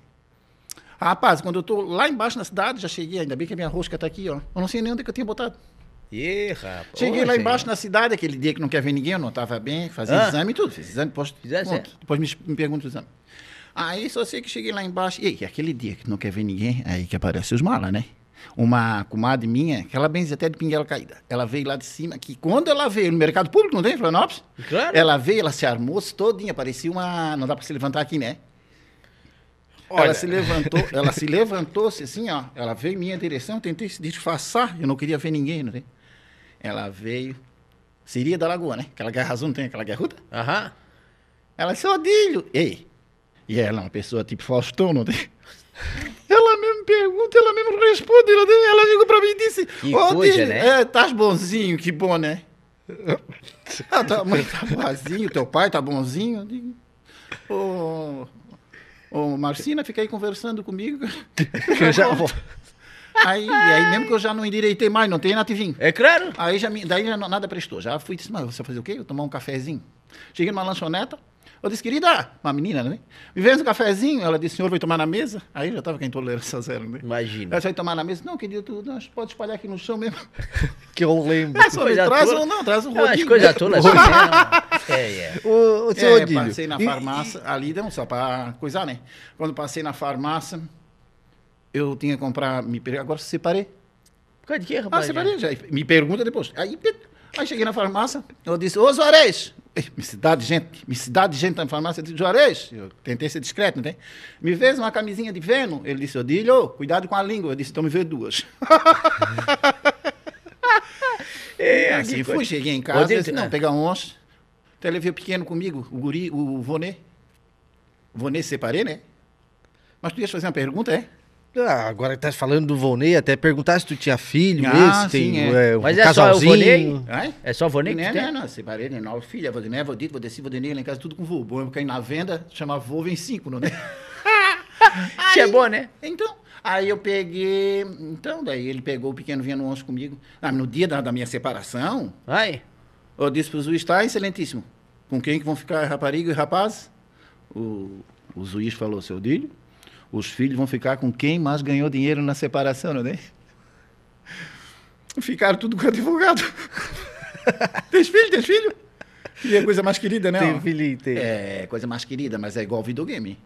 Rapaz, quando eu tô lá embaixo na cidade, já cheguei, ainda bem que a minha rosca tá aqui, ó. Eu não sei nem onde que eu tinha botado. Ih, rapaz. Cheguei lá senhor. embaixo na cidade, aquele dia que não quer ver ninguém, eu não estava bem, fazia Ah. exame e tudo. Fiz exame, depois, Fizesse, é? depois me, me pergunta o exame. Aí só sei que cheguei lá embaixo, e aí, aquele dia que não quer ver ninguém, aí que aparece os malas, né? Uma comadre minha, que ela benze até de pinguela caída. Ela veio lá de cima, que quando ela veio no mercado público, não tem, em Florianópolis? Claro. Ela veio, ela se armou todinha, parecia uma... Não dá pra se levantar aqui, né? Ela se levantou, ela se levantou-se assim, ó. Ela veio em minha direção, tentei se disfarçar, eu não queria ver ninguém, não tem? Ela veio. Seria da Lagoa, né? Aquela guerra azul, não tem aquela guerruda? Aham. Ela disse, Odílio. Ei. E ela é uma pessoa tipo Faustão, não tem? Ela mesmo pergunta, ela mesmo responde. Tem? Ela chegou pra mim e disse: Que "Ô, coisa, né? É, bonzinho, que bom, né? [LAUGHS] Ah, tua mãe tá boazinho, teu pai tá bonzinho. Eu digo, Ô, ô, Marcina, fica aí conversando comigo. Eu já vou. Aí, aí mesmo que eu já não endireitei mais, não tem nativinho. É claro. Aí já me, daí já nada prestou. Já fui e disse, mas você fazer o quê? Eu tomar um cafezinho. Cheguei numa lanchoneta. Eu disse, querida, uma menina, né? Me vende um cafezinho. Ela disse, senhor, vai tomar na mesa? Aí já estava com a intolerância zero, né? Imagina. Ela disse, vai tomar na mesa? Não, querida, tu não, pode espalhar aqui no chão mesmo. [LAUGHS] Que eu lembro. É, só Coisa traz um, não, traz um Ah, As rodinho. coisas né? tolas? É, é. Ô, seu É, Odílio. passei na e- farmácia, ali não, só para coisar, né? Quando passei na farmácia, eu tinha que comprar, me, per- agora separei. Por causa de quê, Ah, rapaz? separei, já. Me pergunta depois. Aí, aí cheguei na farmácia, eu disse, ô Juarez, cidade de gente, me cidade de gente na farmácia, eu disse, Juarez, eu tentei ser discreto, não tem? Me fez uma camisinha de feno, ele disse, Odílio, cuidado com a língua, eu disse, então me vê duas. [LAUGHS] É, assim fui, coisa. cheguei em casa, Odílio, disse, não, ah. pegar um onça, até levei o pequeno comigo, o guri, o Vonê, Vonê separei, né? Mas tu ias fazer uma pergunta, é? Ah, agora que tá falando do Vonei, até perguntar se tu tinha filho, Ah, esse, tem sim, um, é. é, um Mas é só o casalzinho. Vonei? Ai? É só Vonei que Não, tu tem? não, não, separei, né? Nove filhas, vou né, vou denir, lá em casa tudo com vô. Bom, eu caí na venda, chama vô, vem cinco, não é? [LAUGHS] Isso é bom, né? Então, aí eu peguei, então, daí ele pegou o pequeno vinha no onço comigo. Ah, no dia da, da minha separação, Vai. eu disse pro juiz, tá, excelentíssimo, com quem que vão ficar rapariga e rapaz? O, o juiz falou, seu Dílio, os filhos vão ficar com quem mais ganhou dinheiro na separação, não é? Ficaram tudo com advogado. [LAUGHS] tens filho, tens filho? Que é coisa mais querida, né? Tem filhinho, tem. É, coisa mais querida, mas é igual videogame.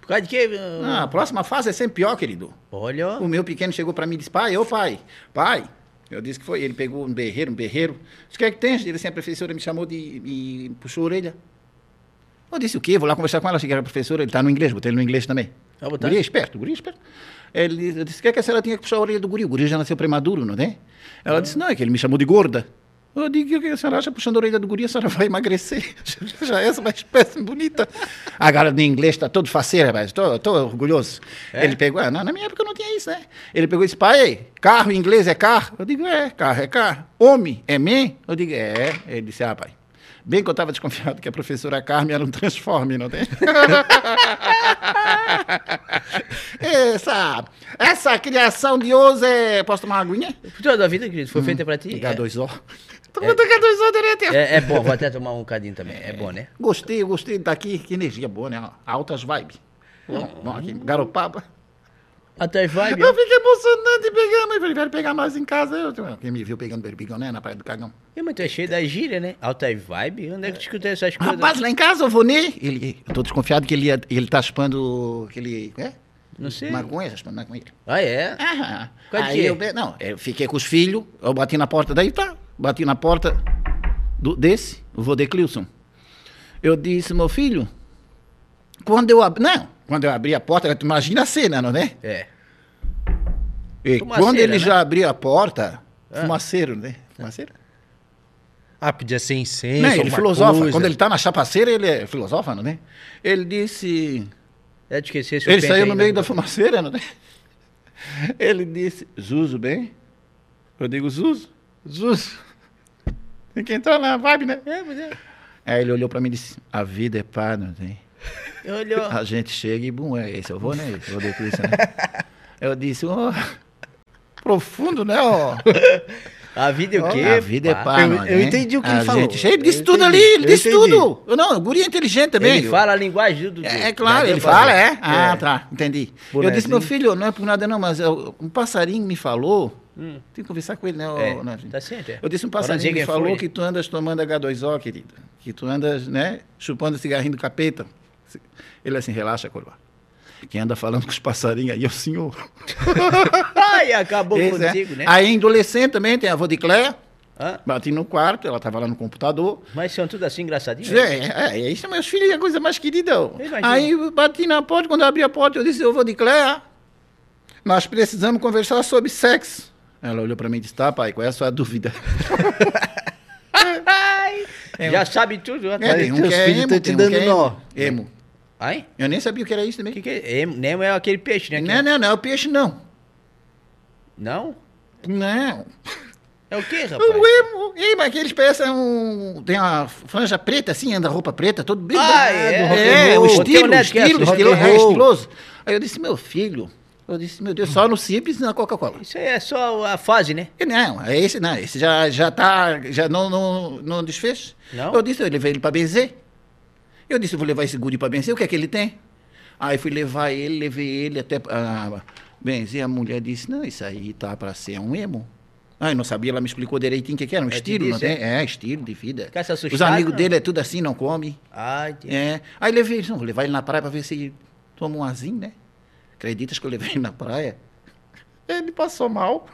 Por causa de quê? Ah, a próxima fase é sempre pior, querido. Olha. O meu pequeno chegou para mim e disse, pai, ô pai, pai. Eu disse que foi, ele pegou um berreiro, um berreiro. Disse, o que é que tem? Ele disse, a professora me chamou de, e puxou a orelha. Eu disse, o quê? Vou lá conversar com ela. Cheguei a professora, ele está no inglês, botei ele no inglês também. Ah, botar? Guri é esperto, guri é esperto. Ele eu disse, o que é que a senhora tinha que puxar a orelha do guri? O guri já nasceu prematuro, não é? Ela disse, não, é que ele me chamou de gorda. Eu digo, o que a senhora acha? Puxando a orelha do guri, a senhora vai emagrecer. [LAUGHS] Já é essa uma espécie bonita. A galera de inglês está todo faceiro, rapaz. Estou orgulhoso. Ele pegou, ah, não, na minha época não tinha isso, né? Ele pegou e disse, pai, carro em inglês é carro? Eu digo, é, carro é carro. Homem é man? Eu digo, é. Ele disse, ah, pai. Bem que eu estava desconfiado que a professora Carmen era um transforme, não tem? [LAUGHS] essa, essa criação de hoje é... Posso tomar uma aguinha? Toda a vida, querido, foi feita pra ti. H2O. Tomando H2O direto. É, é bom, vou até tomar um bocadinho também. É bom, né? Gostei, gostei daqui. Que energia boa, né? Altas vibes. Bom, bom aqui, Garopaba. Até vai, Eu fiquei emocionante pegando. Eu falei, velho, pegar nós em casa. Eu, quem me viu pegando berbigão, né? Na Praia do Cagão. E, mas tu é cheio da gíria, né? Alta vibe? Onde é que tu escutou essas coisas? Rapaz, lá em casa, o Vonê, ele, eu tô desconfiado que ele, ia, ele tá chupando aquele, é? Não sei. Maconha, tá chupando maconha. Ah, é? Aham. Qual Aí é? eu, não, eu fiquei com os filhos, eu bati na porta, daí tá, bati na porta do, desse, o de Clilson. Eu disse, meu filho, quando eu abri, não, quando eu abri a porta, tu imagina a cena, não é? É. E Fumaceira, quando ele né? já abriu a porta, Ah. fumaceiro, né? Fumaceiro? Ah, podia ser incenso. Não, ele filosofa. coisa. Quando ele tá na chapaceira, ele é filosofa, não é? Ele disse, É de esquecer esse Ele saiu no meio da fumaceira, não é? Ele disse, Zuzo, bem? Eu digo, Zuzo, Zuzo. Tem que entrar na vibe, né? É, mas é. Aí ele olhou pra mim e disse, a vida é pá, não tem? Olhou. A gente chega e, bum, é esse eu vou, né? Eu vou isso, né? Eu disse, ó, profundo, né, ó? A vida é o quê? A vida é pá, Eu- não eu é? entendi o que a ele falou. Gente, ele disse Eu tudo entendi, ali, ele eu disse entendi. tudo. Eu Não, o guri é inteligente também. Ele fala a linguagem do... É, é claro, ele fala, ver. é. Ah, tá, entendi. Eu disse, meu filho, não é por nada não, mas eu- um passarinho me falou, Hum. tem que conversar com ele, né? É, Netinho? tá certo, é. Eu disse, um passarinho me quem falou foi. que tu andas tomando H2O, querido. Que tu andas, né, chupando cigarrinho do capeta. Ele assim, relaxa, Coroa. Quem anda falando com os passarinhos aí é o senhor. [LAUGHS] Ai, acabou Esse é. contigo, né? Aí, adolescente também, tem a avó de Cléia. Hã? Bati no quarto, ela estava lá no computador. Mas são tudo assim engraçadinhos. né? É, é, é, isso é meus filhos, é a coisa mais querida. Aí bati na porta, quando eu abri a porta, eu disse, eu vou de Cléia. Nós precisamos conversar sobre sexo. Ela olhou pra mim e disse, tá, pai, qual é a sua dúvida? [LAUGHS] Ai, já sabe tudo. ó. É, tem um que é filhos emo, tão te um dando é nó. emo. Ai? Eu nem sabia o que era isso também. que, que é? Emo- Nemo é aquele peixe, né? Não, não, não é o peixe, não. Não? Não. É o quê, [LAUGHS] rapaz? O emo, emo, aqueles parecem um... Tem uma franja preta, assim, anda roupa preta, todo bem... Ah, é, é, o estilo, o é estilo, estilo, é estiloso. Aí eu disse, meu filho, eu disse, meu Deus, só no Simples e na Coca-Cola. Isso aí é só a fase, né? E Não, é esse não, esse já, já tá, já não, não, não desfez. Não? Eu disse, eu levei ele pra benzer. Eu disse, vou levar esse guri pra benzer, o que é que ele tem? Aí fui levar ele, levei ele até ah, benzer, a mulher disse, não, isso aí tá pra ser um emo. Ah, eu não sabia, ela me explicou direitinho o que, que era, um te estilo, não disse, tem? É, estilo de vida. Fica se Os amigos não? dele é tudo assim, não come. Ai, entendi. É. Aí levei ele, não, vou levar ele na praia pra ver se ele toma um azinho, né? Acreditas que eu levei ele na praia? [LAUGHS] Ele passou mal.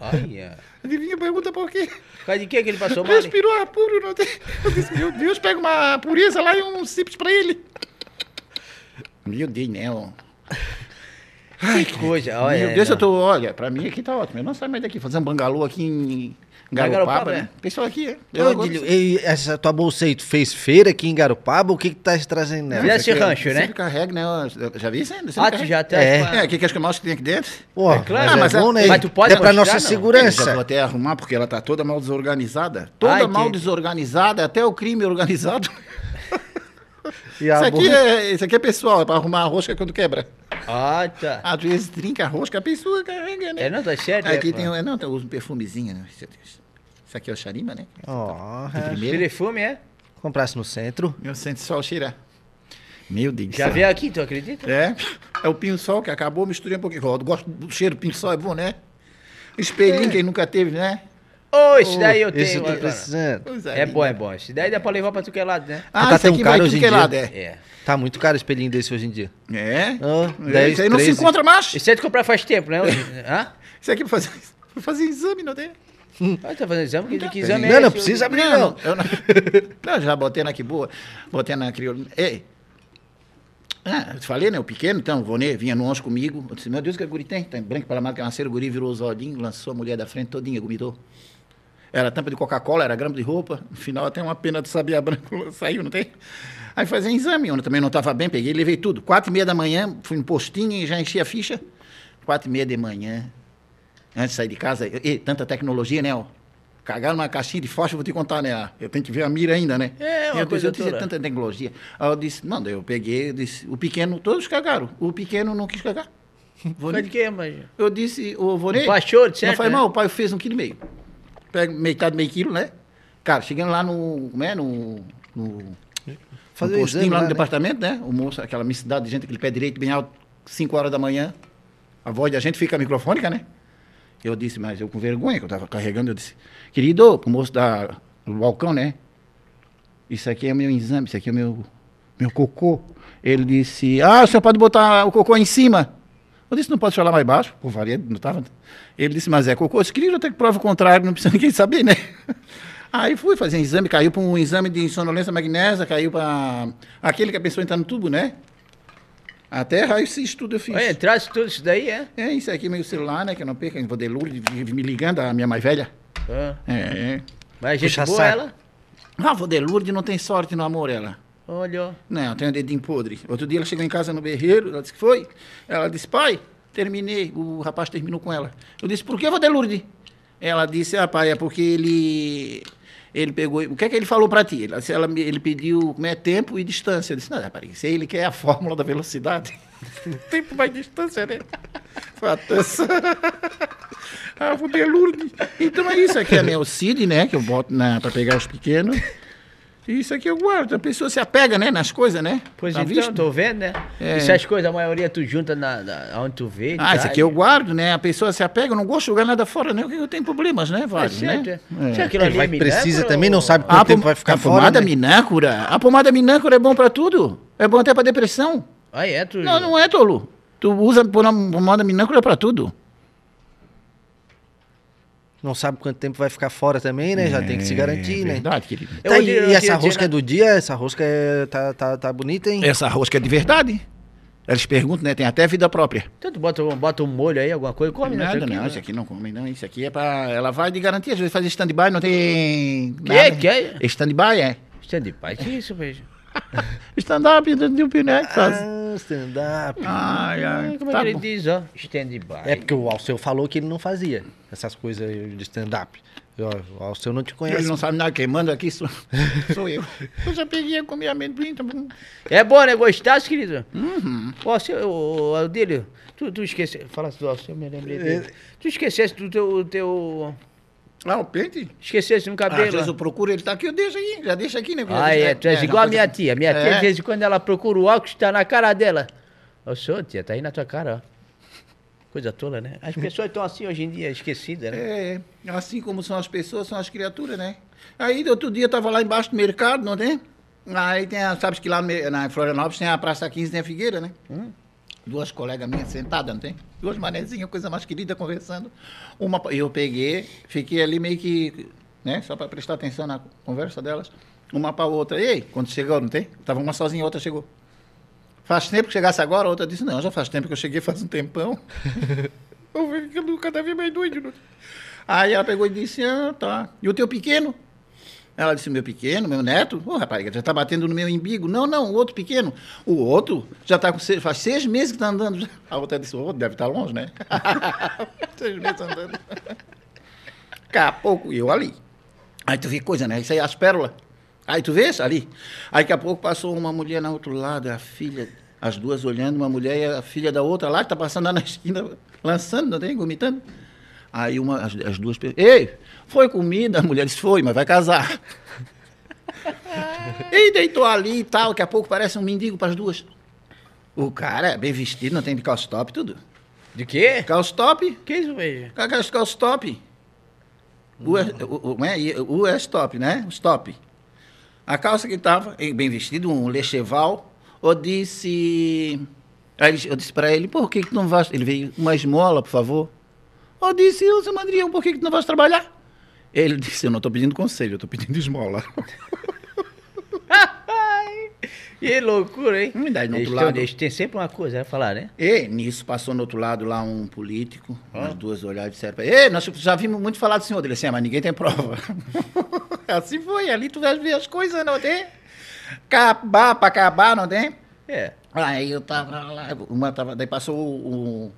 Ai, é. Adivinha, pergunta por quê? Por causa de que que ele passou mal? né? Respirou ar puro, não tem. Eu disse, meu Deus, pega uma pureza lá e um simples pra ele. Meu Deus, né? ó. Que coisa. Olha, meu Deus, não. eu tô. Olha, pra mim aqui tá ótimo. Eu não saio mais daqui. Fazer um bangalô aqui em Garopaba, né? né? Pessoal aqui, é. Eu Ô, agora- Dílio, e essa tua bolsa aí, tu fez feira aqui em Garopaba? O que que tá se trazendo nela? Aqui, ó, rancho, né? Sempre carrega, né? ó, Já vi isso ainda? Ah, tu já tá... É. É, o que que as que tem aqui dentro? Pô, É claro. mas, Ah, é mas é- bom, né? mas tu pode é pra mostrar, nossa não? segurança. Já vou até arrumar, porque ela tá toda mal desorganizada. Toda mal entendi. desorganizada, até o crime organizado. E a Isso aqui, é, isso aqui é pessoal, é pra arrumar a rosca quando quebra. Ah, tá. Às vezes trinca a rosca, a pessoa carrega, né? É, não, tá certo. Aqui é, tem, um- não, eu uso um perfumezinho, né? Isso aqui é o Xarima, né? Ó, De é. Perfume, é? comprasse no centro. Eu sinto só o cheirar. Meu Deus Já veio aqui, tu acredita? É, é o pinho-sol que acabou, misturei um pouquinho. Eu gosto do cheiro do pinho-sol, é bom, né? Espelhinho, quem nunca teve, né? Ô, esse daí eu Esse tenho. eu tô precisando. Pois É bom, é bom. Esse daí dá pra levar pra tu que é lado, né? Ah, Tá esse tão caro hoje em é dia. lado, é. É. Tá muito caro espelhinho desse hoje em dia. É? Ah, É, 10, Isso aí não se 13. encontra mais. Esse aí tu comprar faz tempo, né? [LAUGHS] Hã? Isso aqui pra fazer, pra fazer exame, não tem? Ah, tá fazendo exame? Que, que exame é Não, não precisa abrir, Não, não. eu não. [LAUGHS] Não, já botei na que boa. Botei na crioula. Ei. Ah, eu te falei, né? O pequeno, então, o Vonê, vinha no ônibus comigo. Eu disse, meu Deus, que guri tem? Tá em branco para que nasceram, o guri virou os olhinhos, lançou a mulher da frente todinha, vomitou. Era tampa de Coca-Cola, era grama de roupa. No final, até uma pena de sabia branco [LAUGHS] saiu, não tem? Aí fazia exame, eu também não estava bem, peguei, levei tudo. Quatro e meia da manhã, fui no postinho e já enchi a ficha. Quatro e meia de manhã, antes de sair de casa, e, tanta tecnologia, né? Ó, cagar numa caixinha de fósforo, vou te contar, né? Eu tenho que ver a mira ainda, né? É, uma eu, coisa eu disse, toda. tanta tecnologia. Aí eu disse, mano, eu peguei, eu disse, o pequeno, todos cagaram. O pequeno não quis cagar. [LAUGHS] Vou de quê, mas... eu disse, ô Vonei. De certo, Não faz né? mal, o pai fez um quilo e meio. Pega metade, meio quilo, né? Cara, chegando lá no. Como é? No. no Fazer no postinho exame lá no né? departamento, né? O moço, aquela missidade de gente, aquele pé direito bem alto, 5 horas da manhã. A voz da gente fica microfônica, né? Eu disse, mas eu com vergonha, que eu tava carregando, eu disse, querido, o moço da, do balcão, né? Isso aqui é meu exame, isso aqui é meu, meu cocô. Ele disse, ah, o senhor pode botar o cocô em cima. Eu disse, não pode falar mais baixo, por varia, não estava. Ele disse, mas é cocô. Eu disse, querido, até que prova o contrário, não precisa [LAUGHS] ninguém saber, né? Aí fui fazer um exame, caiu para um exame de sonolência magnésia, caiu para aquele que a pessoa entra no tubo, né? Até raio-x tudo eu fiz. Olha, traz tudo isso daí, é? É, isso aqui é meu celular, né? Que eu não perco, eu vou de me ligando, a minha mais velha. Ah, É, é. Mas gente Puxa boa saco. ela? Ah, vou de Lourdes não tem sorte no amor, ela. Olha. Não, tem um dedinho podre. Outro dia ela chegou em casa no berreiro, ela disse que foi. Ela disse, pai, terminei. O rapaz terminou com ela. Eu disse, por que vou de Lourdes? Ela disse, ah, pai, é porque ele. Ele pegou. O que é que ele falou para ti? Ela, ela, ele pediu como é, tempo e distância. Eu disse, não, rapaz, se ele quer a fórmula da velocidade. [LAUGHS] tempo mais distância, né? Fatança. [LAUGHS] ah, vou de Lourdes. Então é isso aqui, é meu CID, né? Que eu boto para pegar os pequenos. Isso aqui eu guardo. A pessoa se apega, né, nas coisas, né? Pois Tá então, visto? tô vendo, né? É. Essas coisas, a maioria tu junta na, na, onde tu vê. Ah, isso aqui eu guardo, né? A pessoa se apega, eu não gosto de jogar nada fora, né? Porque eu tenho problemas, né? É Vários, certo, né? é. Se aquilo ali vai, é minâncora precisa ou- também, não sabe A, quanto tempo vai ficar a fora, pomada né? minâncora, a pomada minâncora é bom pra tudo. É bom até pra depressão. Ah, é? Tu... Não, não é, tolo. Tu usa pom- pomada minâncora pra tudo. Não sabe quanto tempo vai ficar fora também, né? Já tem que se garantir, é né? verdade, querido. Eu Tá, e, eu e essa rosca é do dia? Essa rosca é, tá, tá, tá bonita, hein? Essa rosca é de verdade. Eles perguntam, né? Tem até vida própria. Então tu bota, um- bota um molho aí, alguma coisa, come, né? Nada, Isso aqui, não. né? Isso aqui não come, não. Isso aqui é pra. Ela vai de garantia. Às vezes faz stand-by, não tem. Que, nada. que é? Stand-by, é. Stand by, que isso, veja? [LAUGHS] Stand-up de um né? Ah, stand-up. Ai, ai. Como é Tá que ele bom. diz, ó? Stand by. É porque o Alceu falou que ele não fazia essas coisas de stand-up. O Alceu não te conhece. Ele não sabe nada, quem manda aqui sou, [LAUGHS] sou eu. Eu já peguei a comer amendoim, tá bom? É bom, né? Gostasse, querido? Uhum. Ó, seu, o Aldílio, tu, tu esqueceu. Falasse do Alceu, eu me lembrei dele. Tu esquecesse do teu. teu Ah, o pente? esquecesse no Ah, às cabelo. vezes eu procuro, ele tá aqui, eu deixo aí, já deixa aqui, né? Ah, é, tu és já igual a minha tia. Minha tia, É. de vez em quando, ela procura o álcool que está na cara dela. Ô, senhor, tia, tá aí na tua cara, ó. Coisa tola, né? As pessoas estão assim hoje em dia, esquecidas, né? É, assim como são as pessoas, são as criaturas, né? Aí, outro dia, eu tava lá embaixo do mercado, não tem? Aí tem, a, sabes que lá na Florianópolis tem a Praça 15, tem a Figueira, né? Duas colegas minhas sentadas, não tem? Duas manezinhas, coisa mais querida, conversando. Uma, eu peguei, fiquei ali meio que, né? Só para prestar atenção na conversa delas. Uma para outra. Ei, quando chegou, não tem? Tava uma sozinha, a outra chegou. Faz tempo que chegasse agora? A outra disse, não, já faz tempo que eu cheguei, faz um tempão. [LAUGHS] eu vi que cada vez mais doido. Aí ela pegou e disse, ah, tá. E o teu pequeno? Ela disse, meu pequeno, meu neto? Ô, rapaz, já tá batendo no meu umbigo. Não, não, o outro pequeno. O outro já tá com seis, faz seis meses que tá andando. [LAUGHS] A outra disse, o outro deve estar longe, né? [LAUGHS] seis meses andando. A pouco, eu ali. Aí tu vê coisa, né? Isso aí, as pérolas. Aí tu vês ali. Aí daqui a pouco passou uma mulher no outro lado, a filha, as duas olhando, uma mulher e a filha da outra lá, que tá passando lá na esquina, lançando, não tem? Vomitando. Aí uma, as, as duas ei, foi comida? A mulher disse, foi, mas vai casar. [LAUGHS] e deitou ali e tal, daqui a pouco parece um mendigo para as duas. O cara é bem vestido, não tem de calça top, tudo. De quê? Calça top, Que isso, veja? calça calça top. O, o, o, é, o stop, né? Stop. A calça que estava, bem vestido, um lecheval, eu disse. Aí eu disse para ele, por que, que tu não vais. Ele veio, uma esmola, por favor. Eu disse, eu, seu Madrião, por que, que tu não vais trabalhar? Ele disse, eu não estou pedindo conselho, eu estou pedindo esmola. [LAUGHS] Que loucura, hein? Daí no eles, outro têm, lado- eles têm sempre uma coisa a falar, né? E nisso passou no outro lado lá um político, as duas olharam e disseram pra ele, Ei, nós já vimos muito falar do senhor. Ele disse, "É, mas ninguém tem prova. [LAUGHS] assim foi, ali tu vai ver as coisas, não tem? Acabar pra acabar, não tem? É. Aí eu tava lá, uma tava, daí passou o, o,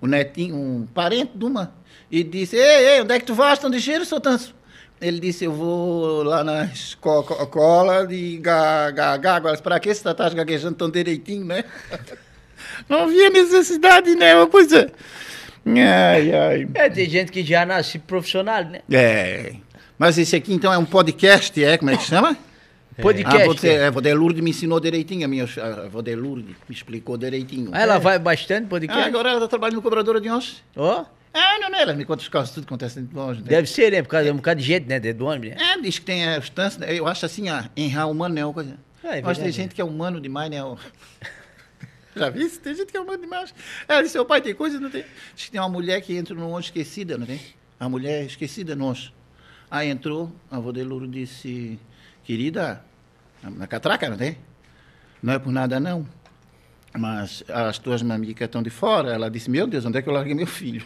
o netinho, um parente de uma, e disse, ei, ei, onde é que tu vais, tão ligeiro, seu Tanso? Ele disse, eu vou lá na escola de gaga, para que você tá gaguejando tão direitinho, né? [LAUGHS] Não havia necessidade, né, uma coisa... Ai, ai... É, tem gente que já nasce profissional, né? É, mas esse aqui então é um podcast, é, como é que chama? Podcast. Ah, você, é, Vodé Lourdes me ensinou direitinho, a minha a Vodé Lourdes me explicou direitinho. Ah, ela É. vai bastante Ah, podcast? agora ela está trabalhando no cobradora de ônibus. Ó, Ah, não, não, ela me conta os casos, tudo que acontece dentro do ônibus. né? deve ser, né? Por causa de um bocado de gente, né? Dentro do ônibus, né? É, diz que tem a substância, né? eu acho assim, a enrar humano é uma coisa. Ah, é acho que [LAUGHS] tem gente que é humano demais, né? Já vi isso? Tem gente que é humano demais. Ela disse, seu pai tem coisa, não tem? Diz que tem uma mulher que entra no ônibus esquecida, não tem? A mulher esquecida no ônibus. Aí entrou, a avó de Louro disse, querida, na catraca, não tem? Não é por nada, não. Mas as tuas mamicas estão de fora. Ela disse, meu Deus, onde é que eu larguei meu filho?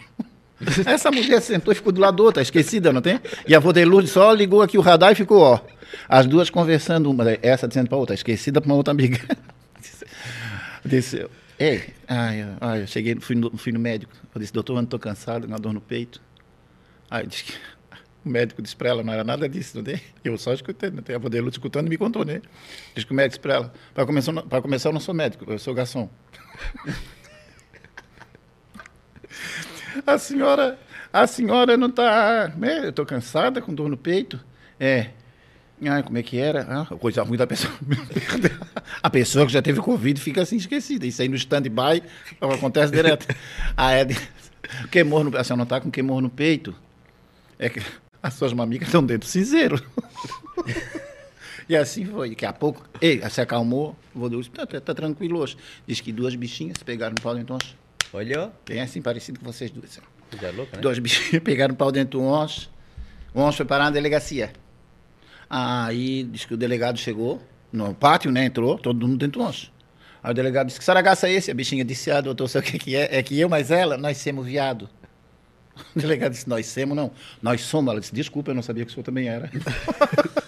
[LAUGHS] Essa mulher sentou e ficou do lado da outra, esquecida, não tem? E a avó de Lourdes só ligou aqui o radar e ficou, ó. As duas conversando, uma, essa dizendo para outra, esquecida para uma outra amiga. [LAUGHS] Disse, ei, ai, ai, eu cheguei, fui no, fui no médico. Eu disse, doutor, eu estou cansado, uma dor no peito. Aí disse que o médico disse para ela, não era nada disso, não tem? Eu só escutei, não tem? A Lourdes escutando e me contou, né? Diz que o médico disse para ela, para começar, para começar, eu não sou médico, eu sou garçom. [LAUGHS] A senhora, a senhora não está, né? Eu estou cansada, com dor no peito. É. Ah, como é que era? Ah, coisa ruim da pessoa. [LAUGHS] A pessoa que já teve Covid fica assim esquecida. Isso aí no stand-by acontece direto. Ah, é. de- Queimou no, a senhora não está com queimou no peito? É que as suas mamicas estão dentro do cinzeiro. [LAUGHS] E assim foi. Daqui a pouco, ei, se acalmou, vou dizer, tá, tá, tá tranquilo hoje. Diz que duas bichinhas pegaram pau dentro. Olha, ó. Bem assim, parecido com vocês duas. Coisa louca, né? Dois bichinhos [LAUGHS] pegaram pau dentro do ônibus. O ônibus foi parar na delegacia. Aí diz que o delegado chegou no pátio, né? Entrou, todo mundo dentro do ônibus. Aí o delegado disse, que saragaça é esse? A bichinha disse, ah, doutor, sabe o que, que é? É que eu, mas ela, nós somos viado. O [LAUGHS] delegado disse, nós somos, não. Nós somos. Ela disse, desculpa, eu não sabia que o senhor também era. [LAUGHS]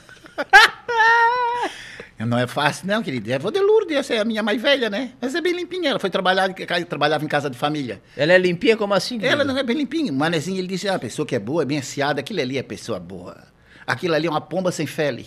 Não é fácil, não, querida. É de Lourdes, essa é a minha mais velha, né? Mas é bem limpinha. Ela foi trabalhar, trabalhava em casa de família. Ela é limpinha como assim? Ela não é bem limpinha. O manezinho, ele disse, ah, a pessoa que é boa, é bem assiada, aquilo ali é pessoa boa. Aquilo ali é uma pomba sem fele.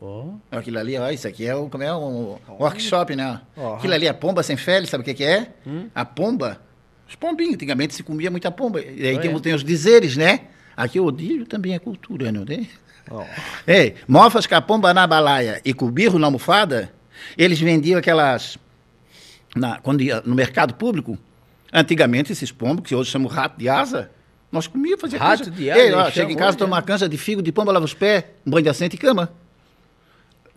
Ó. Aquilo ali, ó, isso aqui é, o, como é um workshop, né? Ó. Aquilo ali é pomba sem fele, sabe o que, que é? A pomba, os pombinhos, antigamente se comia muita pomba. E aí Ah, tem, é? tem os dizeres, né? Aqui o odilho também é cultura, não tem? Ó. Ei, mofas com a pomba na balaia e com o birro na almofada, eles vendiam aquelas. Na, quando ia no mercado público, antigamente esses pombos, que hoje chamam rato de asa, nós comíamos, fazia Rato coisa. de asa, Ei, ó, chega em casa, toma né? uma canja de figo de pomba, lava os pés, um banho de assento e cama.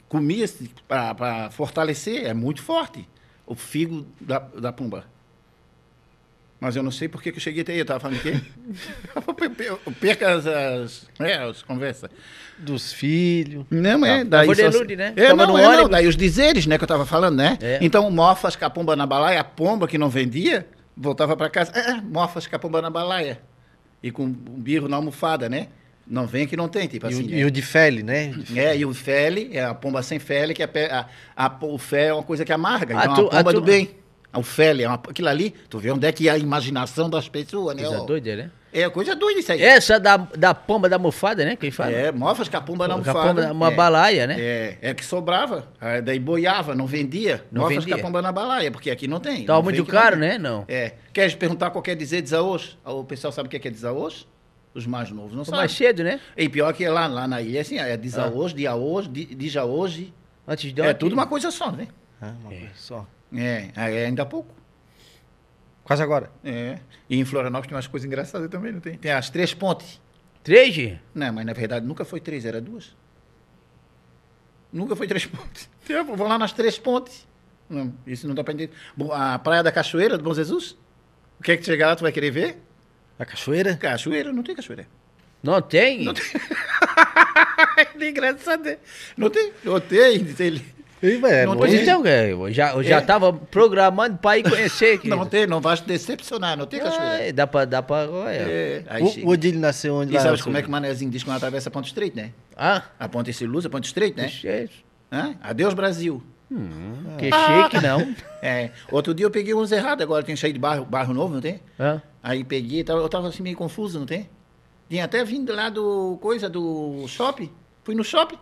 Comia-se para fortalecer, é muito forte, o figo da, da pomba. Mas eu não sei por que eu cheguei até aí, eu estava falando o quê? [LAUGHS] Eu Perca as, as, é, as conversas. Dos filhos. Não, é. Tá. Daí né? É, não, é, não. Daí os dizeres, né, que eu estava falando, né? É. Então, mofas com a pomba na balaia, a pomba que não vendia, voltava para casa. É, mofas com a pomba na balaia. E com um birro na almofada, né? Não vem que não tem, tipo E, assim. o, né? e o de fele, né? É, e o fele, é a pomba sem fele, que é pe- a, a, o fé é uma coisa que amarga. Ah, Então, tu- a pomba ah, tu- do bem. O fele, é uma, aquilo ali, tu vê onde é que é a imaginação das pessoas, né? Coisa ó. doida, né? É coisa doida isso aí. Essa da, da pomba da mofada, né? Quem fala? É, mofas com a pomba na Com a almofada. pomba, uma é. balaia, né? É, é que sobrava. Aí daí boiava, não vendia. Não Mofas vendia. com a pomba na balaia, porque aqui não tem. Tava Não muito caro, né? Não. É. Queres perguntar qual quer dizer desaôs? O pessoal sabe o que é que é desaôs? Os mais novos não Foi sabem. mais cedo, né? E pior que lá, lá na ilha, é assim, é desaôs, diaôs, di- dija hoje. Antes de É ontem. tudo uma coisa só, né? Ah, uma coisa só. É, ainda há pouco. Quase agora. É. E em Florianópolis tem umas coisas engraçadas também, não tem? Tem as três pontes. Três? Não, mas na verdade nunca foi três, era duas. Nunca foi três pontes. [LAUGHS] Tempo, vou lá nas três pontes. Não, isso não dá pra entender. A Praia da Cachoeira, do Bom Jesus? O que é que chegar lá, tu vai querer ver? A cachoeira? Cachoeira, não tem cachoeira. Não tem? Não tem. [LAUGHS] É engraçado. né? Não tem? Não tem. E, velho, Não Pois tem- então, é, eu já, eu já É. tava programando pra ir conhecer. Não querido. tem, não vai te decepcionar, não tem cachoeira. Ai, dá pra. Dá pra. É, aí o, o Odílio nasceu onde E lá? sabe como é que o Manezinho diz quando atravessa a ponte estreita, né? Ah, A ponte luz, a ponte estreita, né? che- Hã? Adeus, Brasil. que chique, não. [LAUGHS] É. Outro dia eu peguei uns errados, agora tem cheio de bairro, bairro novo, não tem? Ah, Aí peguei, tava- eu tava assim meio confuso, não tem? Tinha até vindo lá do coisa do shopping. Fui no shopping.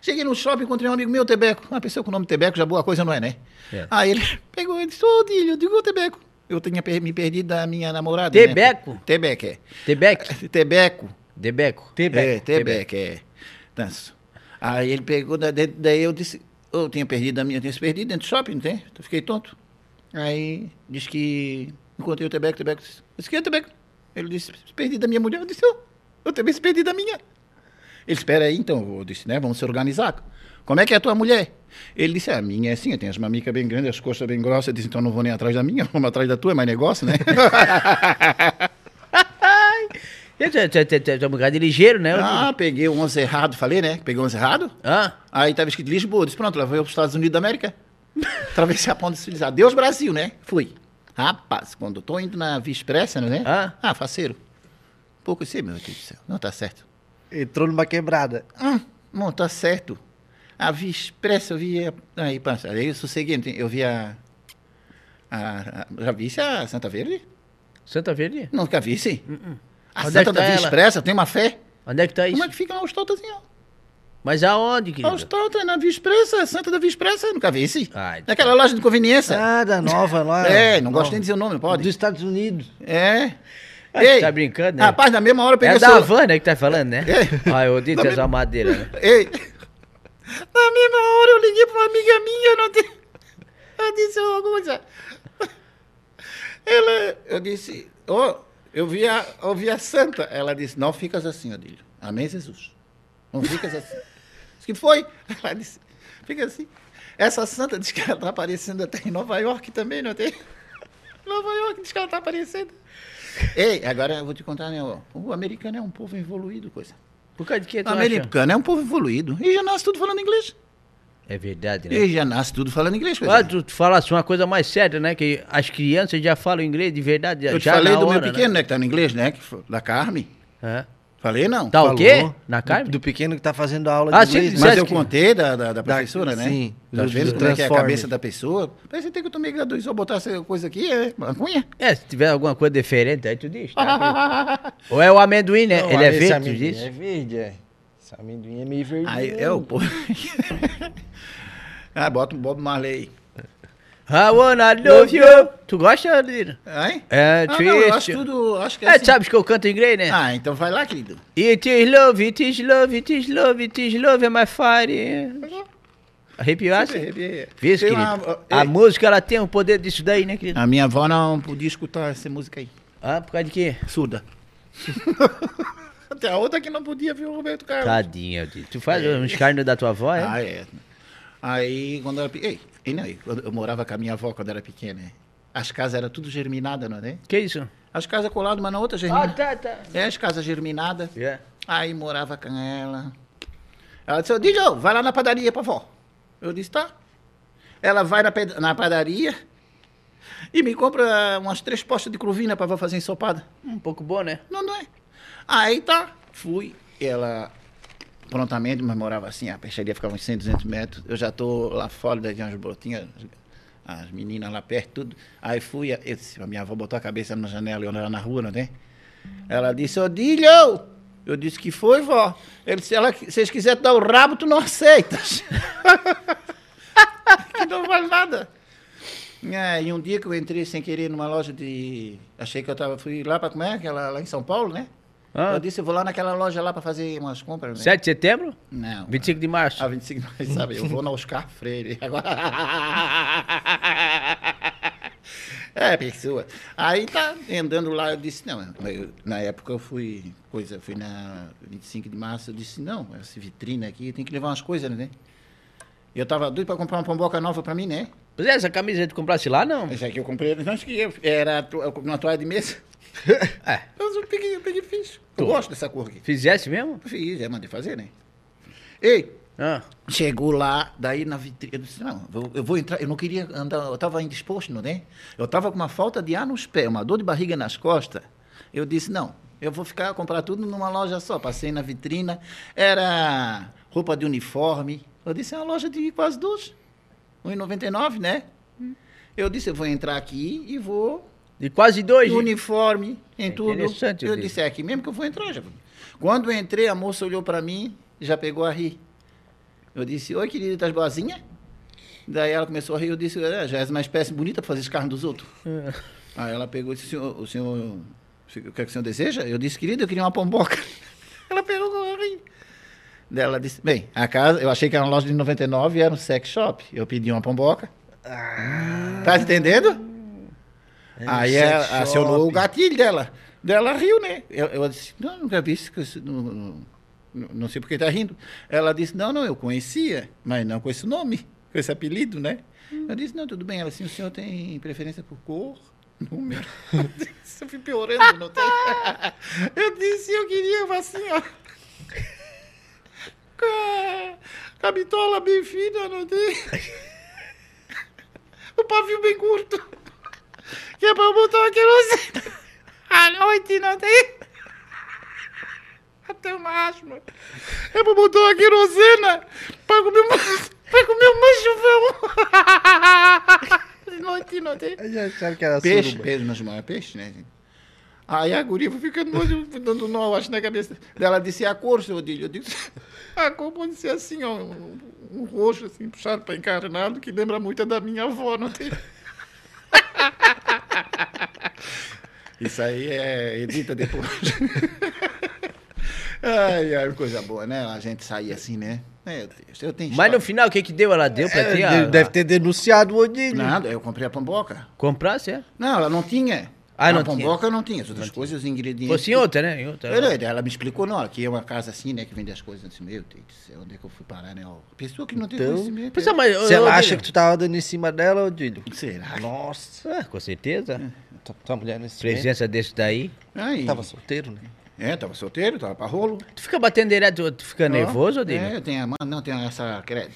Cheguei no shopping, encontrei um amigo meu, Tebeco. Uma pessoa com o nome Tebeco, já boa coisa não é, né? É. Aí ele pegou e disse, ô Dílio, eu digo Tebeco. Eu tinha me perdido da minha namorada. né? Tebeco? Tebeco, é. Tebec? Tebeco. [LAUGHS] Debeco? É, Tebeco, é. Tanso. Aí ele pegou, da- da- daí eu disse, eu tinha perdido a minha, tinha se perdido dentro do shopping, não tem? Então fiquei tonto. Aí disse que encontrei o Tebeco, o Tebeco disse, disse que é Tebeco? Ele disse, perdi da minha mulher. Eu disse, eu, eu também se perdi da minha. Ele espera aí, então, eu disse, né, vamos se organizar. Como é que é a tua mulher? Ele disse, a minha é assim, eu tenho as mamicas bem grandes, as costas bem grossas. Eu disse, então não vou nem atrás da minha, [LAUGHS] vamos atrás da tua, é mais negócio, né? [LAUGHS] Tu é um bocado de ligeiro, né? ah, peguei um 11 errado, falei, né? Peguei um 11 errado. Ah, Aí estava escrito Lisboa. Eu Disse, pronto, lá vou para os Estados Unidos da América. [LAUGHS] Atravessei a ponte civilizada. Deus Brasil, né? Fui. Rapaz, quando eu tô indo na Via Expressa, né? Ah. Ah, faceiro. Pouco sei, meu Deus do céu. Não, tá certo. Entrou numa quebrada. Hum, não, tá certo. A Via Expressa, eu via... Aí, passa. Aí eu sosseguei. tem- Eu via... A, a, já visse a Santa Verde? Santa Verde? Nunca vi, sim. A Onde é Santa da tá Via? Expressa, tem uma fé. Onde é que tá isso? Como é que fica lá o Stolta assim, ó? Mas aonde, querido? o Stolta, na Via Expressa, Santa da Via Expressa, nunca vi esse. Ai, Naquela loja de conveniência. Ah, da nova lá. [LAUGHS] É, não gosto Nova. nem de dizer o nome, não pode? Dos Estados Unidos. É. Você tá brincando, né? Rapaz, na mesma hora eu peguei É o da celular. van, né, que tá falando, né? É. Ah, eu odeio Da ter essa madeira, né? Ei. Na mesma hora eu liguei pra uma amiga minha, não tem... Eu disse, ô, Guza. Ela, eu disse, ô, eu vi a, eu vi a santa. Ela disse, não ficas assim, Odílio. Amém, Jesus. Não ficas assim. Disse que foi. Ela disse, fica assim. Essa santa diz que ela tá aparecendo até em Nova York também, não tem? Nova York diz que ela tá aparecendo. Ei, agora eu vou te contar, né? ó, O americano é um povo evoluído, coisa. Por causa de que tu O acha? americano é um povo evoluído. E já nasce tudo falando inglês. É verdade, né? E já nasce tudo falando inglês. coisa. Ah, tu, tu falasse uma coisa mais séria, né? Que as crianças já falam inglês de verdade. Eu te já falei na do hora, meu pequeno, né? Que tá no inglês, né? que foi- da Carme. Né? Falei, não. Tá o quê? Falou. Na carne? Do pequeno que tá fazendo a aula Ah, de inglês. sim. Mas eu que- contei da, da, da professora, né? sim, Tá do- vendo do como é que é a cabeça da pessoa? Parece que eu tomei graduz, só botar essa coisa aqui, é maconha. É, se tiver alguma coisa diferente, aí tu diz. tá? [LAUGHS] Ou é o amendoim, né? Não, Ele é verde, tu diz? É verde, é. Esse amendoim é meio verde. Aí é o [LAUGHS] ah, bota um Bob Marley. I wanna love you. Tu gosta, Lira? Aí? É, ah, não, eu acho tudo, acho que é É, assim. sabes que eu canto inglês, né? Ah, então vai lá, querido. It is love, it is love, it is love, it is love, é my fire. Arrepiasse? Arrepiei. Tem querido. uma- A Ei. música, ela tem o poder disso daí, né, querido? A minha avó não podia escutar essa música aí. Ah, por causa de quê? Surda. [LAUGHS] Até a outra que não podia ver o Roberto Carlos. Tadinha, tu faz uns carnes da tua avó, é? Ah, é. Aí, quando eu era Ei, não, eu morava com a minha avó quando era pequena. né? As casas eram tudo germinadas, não é? Que isso? As casas coladas uma na outra Ah, germinadas. tá, tá. É, as casas germinadas. Yeah. Aí morava com ela. Ela disse, ô, Didio, vai lá na padaria pra vó. Eu disse, tá. Ela vai na, na padaria e me compra umas três postas de cruvina pra vó fazer ensopada. Um pouco bom, né? Não, não é. Aí tá, fui. Ela prontamente, mas morava assim, a peixaria ficava uns 100, 200 metros. Eu já tô lá fora, daí umas brotinhas, as meninas lá perto, tudo. Aí fui, eu disse, a minha avó botou a cabeça na janela e era na rua, não tem? Ela disse, ô Dilho! Eu disse, que foi, vó? Ele disse, ela, se vocês quiserem dar o rabo, tu não aceitas. [LAUGHS] que não vale nada. É, e um dia que eu entrei sem querer numa loja de. Achei que eu tava. Fui lá para comer, aquela lá em São Paulo, né? Ah. Eu disse, eu vou lá naquela loja lá para fazer umas compras. Né? 7 de setembro? Não. 25 de março. Ah, 25 de maio, sabe? Eu vou na Oscar Freire. Agora. [LAUGHS] É, pessoa. Aí tá andando lá, eu disse, não, eu- na época eu fui, coisa, fui na 25 de março, eu disse, não, essa vitrine aqui tem que levar umas coisas, né? Eu tava doido para comprar uma pomboca nova para mim, né? Pois é, essa camisa tu comprasse lá, não? Essa aqui eu comprei, não acho que eu- era to- uma toalha de mesa. É. Mas eu peguei, eu peguei e fiz. Eu gosto dessa cor aqui. Fizesse mesmo? Fiz, é, mandei fazer, né? Ei, Ah, Chegou lá, daí na vitrine, eu disse, não, eu, eu vou entrar, eu não queria andar, eu estava indisposto, né? Eu estava com uma falta de ar nos pés, uma dor de barriga nas costas. Eu disse, não, eu vou ficar, comprar tudo numa loja só. Passei na vitrina, era roupa de uniforme. Eu disse, é uma loja de quase duas, R$ 1,99, né? Eu disse, eu vou entrar aqui e vou de quase dois. uniforme, em É tudo. interessante, Eu disse, é aqui mesmo que eu vou entrar. Já. Quando eu entrei, a moça olhou para mim, já pegou a rir. Eu disse, oi, querida, estás boazinha? Daí ela começou a rir, eu disse, é, já és uma espécie bonita para fazer esse carro dos outros. Aí ela pegou e disse, o senhor, o que, é que o senhor deseja? Eu disse, querida, eu queria uma pomboca. [LAUGHS] Ela pegou com a rir. Daí ela disse, bem, a casa, eu achei que era uma loja de 99 e era um sex shop. Eu pedi uma pomboca. Tá entendendo? Aí sex ela shop. acionou o gatilho dela. Dela riu, né? Eu, eu disse, não, nunca vi isso. Não, não, não- sei por que tá rindo. Ela disse, não, não, eu conhecia, mas não com esse nome, com esse apelido, né? Eu disse, não, tudo bem. Ela disse, o senhor tem preferência por cor? Número? Eu disse, [LAUGHS] eu fui piorando, não tem? [LAUGHS] Eu disse, eu queria assim, [LAUGHS] ó. Com a- com a bitola bem fina, não tem? O pavio bem curto. Que é pra eu botar uma querosene à noite, não tem? Até uma asma. É pra botar uma querosena pra comer uma, pra comer um manchuvão. De noite, não tem? Já acharam que era Peixe, suruba. peixe, mas é peixe, né? Aí a guria foi ficando muito, dando nó, acho, na cabeça. Ela disse, "E a cor, seu Odílio? Eu disse, a cor pode ser assim, ó, um, um roxo, assim, puxado para encarnado, que lembra muito da minha avó, não tem? [LAUGHS] Isso aí é edita depois. [LAUGHS] ai, ai, coisa boa, né? A gente sair assim, né? Meu Deus, eu tenho Mas no final, o que que deu? Ela deu pra É, a- deve ter denunciado o Odílio. Nada, eu comprei a pamboca. Comprasse, é? Não, ela não tinha. Ah, a não tinha. pamboca não tinha. As outras coisas, os ingredientes. Fosse em outra, né? Em outra. Ela, ela me explicou, não, aqui é uma casa assim, né, que vende as coisas. Disse, meu Deus do céu, onde é que eu fui parar, né? ó? Pessoa que não tem Então, conhecimento. Pois é, mas, Você ô, ô, acha que tu tava dando em cima dela, Odílio? Será? Nossa. Ah, com certeza. Tua, tua mulher nesse Presença desse daí. Aí, tava solteiro, né? É, tava solteiro, tava pra rolo. Tu fica batendo direto, tu fica nervoso, Odílio? É, tem a não, tem essa credo.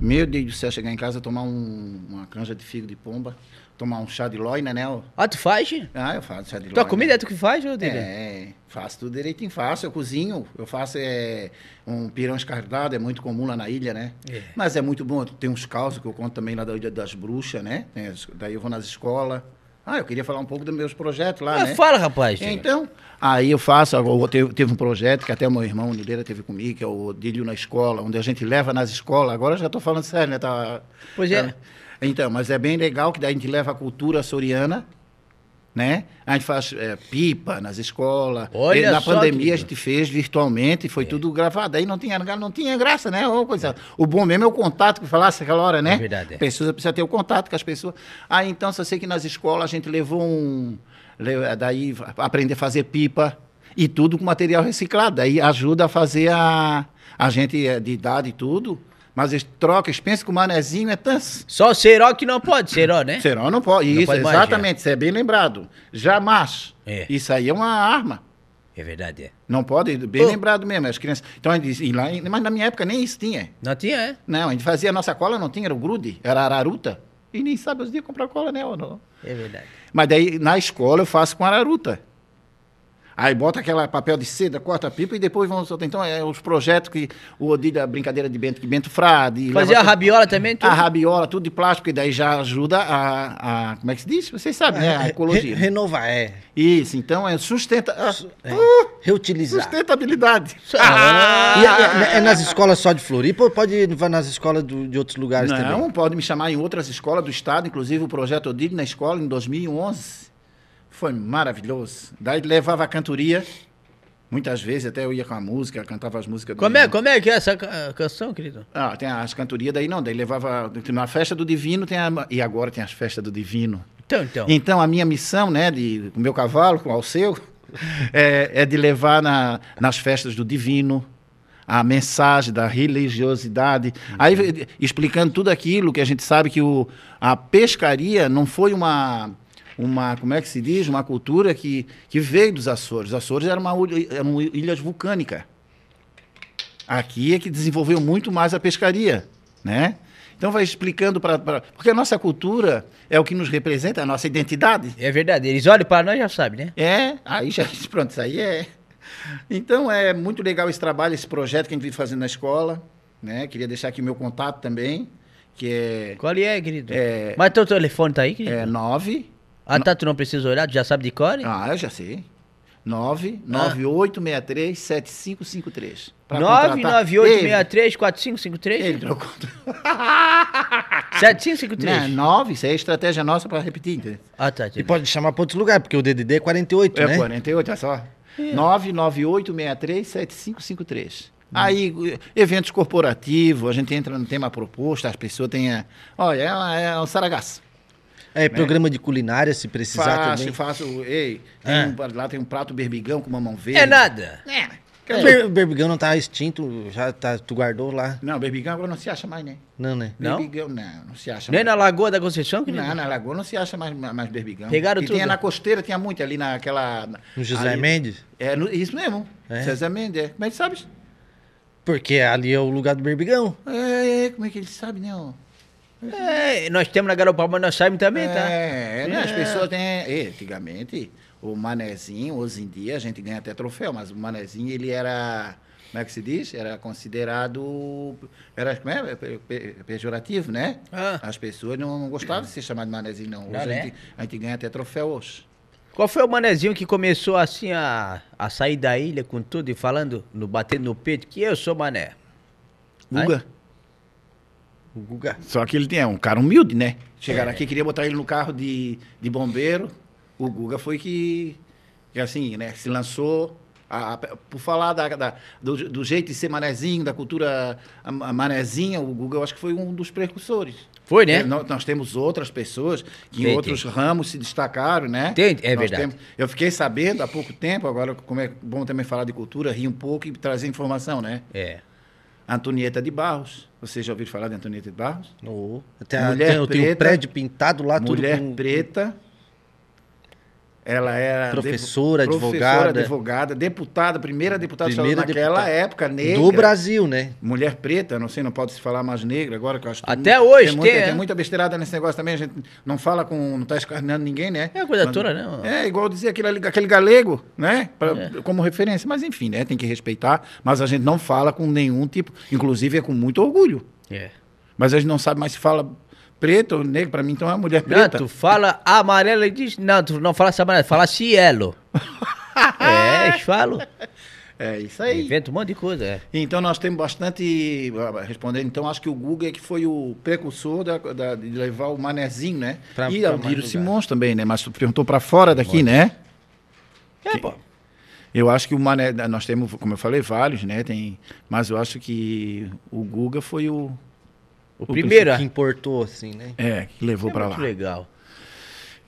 Meu Deus do céu, chegar em casa, tomar um- uma canja de figo de pomba, tomar um chá de loina, né? Ah, tu faz? Tua Ah, eu faço chá de loina. comida é tu que faz, Odílio? É, faço tudo direitinho, faço, eu cozinho, eu faço é, um pirão escardado, é muito comum lá na ilha, né? É. Mas é muito bom, tem uns causos que eu conto também lá da Ilha das Bruxas, né? Tem daí eu vou nas escolas. Ah, eu queria falar um pouco dos meus projetos lá, Ah, né? fala, rapaz. Então, aí eu faço, eu teve, teve um projeto que até o meu irmão Nileira teve comigo, que é o Dilho na Escola, onde a gente leva nas escolas, agora eu já estou falando sério, né? Tá, Pois é. tá- Então, mas é bem legal que daí a gente leva a cultura soriana, né? A gente faz é, pipa nas escolas. Olha na pandemia a gente fez virtualmente, É. foi tudo gravado. Aí não tinha, não tinha graça, né? Ô, coisa. O bom mesmo é o contato que falasse aquela hora, né? É verdade, é. Precisa, precisa ter o contato com as pessoas. Aí então, só sei que nas escolas a gente levou um. Daí aprender a fazer pipa e tudo com material reciclado. Daí ajuda a fazer a, a gente é, de idade e tudo. Mas eles trocam, eles pensam que o manezinho é tão. Só o Seró que não pode, Seró, né? Serão não pode. Não Isso, pode mais, exatamente, isso é bem lembrado. Jamais. É. Isso aí é uma arma. É verdade, é. Não pode, bem Ô. lembrado mesmo, as crianças. Então, e lá, mas na minha época nem isso tinha. Não tinha, é? Não, a gente fazia a nossa cola, não tinha, era o grude, era araruta. E nem sabe os dias comprar cola, né? ou não. É verdade. Mas daí, na escola, eu faço com araruta. Aí bota aquela papel de seda, corta a pipa e depois vamos soltar. Então, é os projetos que o Odílio, a brincadeira de Bento, que Bento Frade. Fazia a rabiola também, tudo? A rabiola, tudo de plástico, e daí já ajuda a, a como é que se diz? Vocês sabem, né? A Re- ecologia. renovar, é. Isso, então é sustenta, ah, é. Reutilizar. sustentabilidade. Ah! E é, é- é nas escolas só de Floripa ou pode ir nas escolas do- de outros lugares Não, também? pode me chamar em outras escolas do estado, inclusive o projeto Odílio na escola em 2011. Foi maravilhoso. Daí levava a cantoria, muitas vezes até eu ia com a música, cantava as músicas do Como é, como é que é essa ca- canção, querido? Ah, tem as cantorias daí não, daí levava na festa do Divino tem a, e agora tem as festas do Divino. Então, então. Então, a minha missão, né, de, com o meu cavalo, com o seu, [LAUGHS] é, é de levar na, nas festas do divino a mensagem da religiosidade. Aí, eh, explicando tudo aquilo que a gente sabe que o, a pescaria não foi uma, uma, como é que se diz, uma cultura que, que veio dos Açores. Os Açores eram uma, ilha- eram ilhas vulcânicas. Aqui é que desenvolveu muito mais a pescaria, né? Então vai explicando para... Porque a nossa cultura é o que nos representa, a nossa identidade. É verdade. Eles olham para nós já sabem, né? É, aí já, [LAUGHS] pronto, isso aí é. Então é muito legal esse trabalho, esse projeto que a gente vem fazendo na escola, né? Queria deixar aqui meu contato também, que é, Qual é, querido? É- Mas teu telefone tá aí, querido? é 9... Ah, tá, tu não precisa olhar, tu já sabe de cor? Ah, eu já sei. Ah. 99863-7553. Pra contratar- Ele, 998634553? ele trocou. [LAUGHS] [LAUGHS] 7553? Não, 9, isso aí é estratégia nossa para repetir, entendeu? Ah, tá. E entendi. pode chamar pra outro lugar, porque o DDD é 48, É né? 48, olha só. 99863-7553. Aí, eventos corporativos, a gente entra no tema proposta, as pessoas têm. a- Olha, é, é um saragaço. É, programa de culinária, se precisar Faço, também. faço. Ei, tem É. um- lá tem um prato berbigão com mamão verde. É nada. É. O Ber- o Berbigão não tá extinto, já tá, tu guardou lá. Não, berbigão agora não se acha mais, né? Não, né? Não? Berbigão, não, não se acha Nem mais. na Lagoa da Conceição, querido? Não, na Lagoa não se acha mais, mais berbigão. Pegaram e tudo. tinha na costeira, tinha muito ali naquela. No José ali- Mendes? É, no- isso mesmo. É? José Mendes, é. Como é que sabe? Porque ali é o lugar do Berbigão. É, como é que ele sabe, né? ó? É, nós temos na Garopaba, mas nós sabemos também, tá? É, né? As É. pessoas têm. é, antigamente, o manezinho, hoje em dia, a gente ganha até troféu, mas o manezinho, ele era. Como é que se diz? Era considerado. Era como é? Pe- pe- pejorativo, né? Ah. As pessoas não gostavam de ser chamado de manezinho, não. Hoje Não, a, gente, a gente ganha até troféu hoje. Qual foi o manezinho que começou assim a, a sair da ilha com tudo e falando, no, batendo no peito, que eu sou mané? Guga. O Guga. Só que ele é um cara humilde, né? Chegaram aqui, queria botar ele no carro de, de bombeiro. O Guga foi que, que assim, né? Se lançou. a- a- por falar da, da- do, do jeito de ser manezinho, da cultura a- manezinha, o Guga eu acho que foi um dos precursores. Foi, né? É, nós, nós temos outras pessoas que em outros tem. ramos se destacaram, né? Tem, é Nós verdade. temos- eu fiquei sabendo há pouco tempo, agora como é bom também falar de cultura, rir um pouco e trazer informação, né? É. Antonieta de Barros. Vocês já ouviram falar de Antonieta de Barros? Oh, tem, a- Mulher tem, tem um prédio pintado lá, Mulher com... preta. Ela era Professora, devo- advogada. professora, advogada, deputada, primeira deputada Primeira naquela deputada. época negra. Do Brasil, né? Mulher preta, não sei, não pode se falar mais negra agora, que eu acho que Até tem, hoje tem muita, tem, tem é. muita besteirada nesse negócio também, a gente não fala com, não tá escarneando ninguém, né? É a coisa toda, né? É, igual dizer aquele, aquele galego, né? Pra- Como referência, mas enfim, né? Tem que respeitar, mas a gente não fala com nenhum tipo, inclusive é com muito orgulho. É. Mas a gente não sabe mais se fala preto ou negro, pra mim então é mulher Não, preta. tu fala amarelo e diz. Não, tu não fala essa amarelo, fala cielo. [LAUGHS] é, eles falam. É isso aí. Inventa um monte de coisa, é. Então nós temos bastante. Respondendo, então, acho que o Guga é que foi o precursor da, da- de levar o manezinho, né? Pra- e pra Aldírio mais Simões também, né? Mas tu perguntou para fora daqui, né? É, pô. Eu acho que o Mané, nós temos, como eu falei, vários, né? Tem, mas eu acho que o Guga foi o, O primeiro, Que importou, assim, né? é, que levou é para muito lá. legal.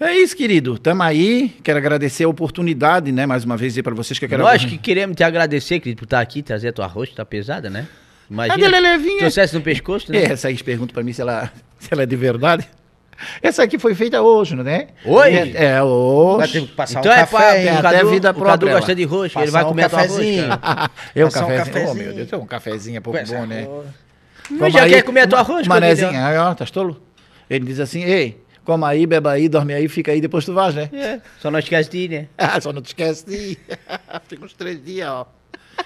É isso, querido. Tamo aí. Quero agradecer a oportunidade, né? Mais uma vez dizer para vocês que eu quero Nós que queremos te agradecer, querido, por estar aqui, trazer a tua rosto, tá pesada, né? Cadê Imagina, a Lelevinha? trouxesse no pescoço, né? É, essa aí pergunta para mim se ela, se ela é de verdade. Essa aqui foi feita hoje, não é? Hoje? É, é Vai hoje. ter que passar Então um é pra café, o até Cadu, vida o Cadu própria, gosta ela. de roxo, ele vai um comer a tua roxa. [LAUGHS] cafezinho. cara. Eu, Passar um cafezinho. Oh, meu Deus, um cafezinho é pouco Essa bom, né? Mas já quer comer a tua Manezinho, Cadu? aí, ó, tá tolo? Ele diz assim, ei, coma aí, beba aí, dorme aí, fica aí, depois tu vais, né? É, só não esquece de ir, né? [LAUGHS] Ah, só não te esquece de ir. [LAUGHS] Fica uns três dias, ó.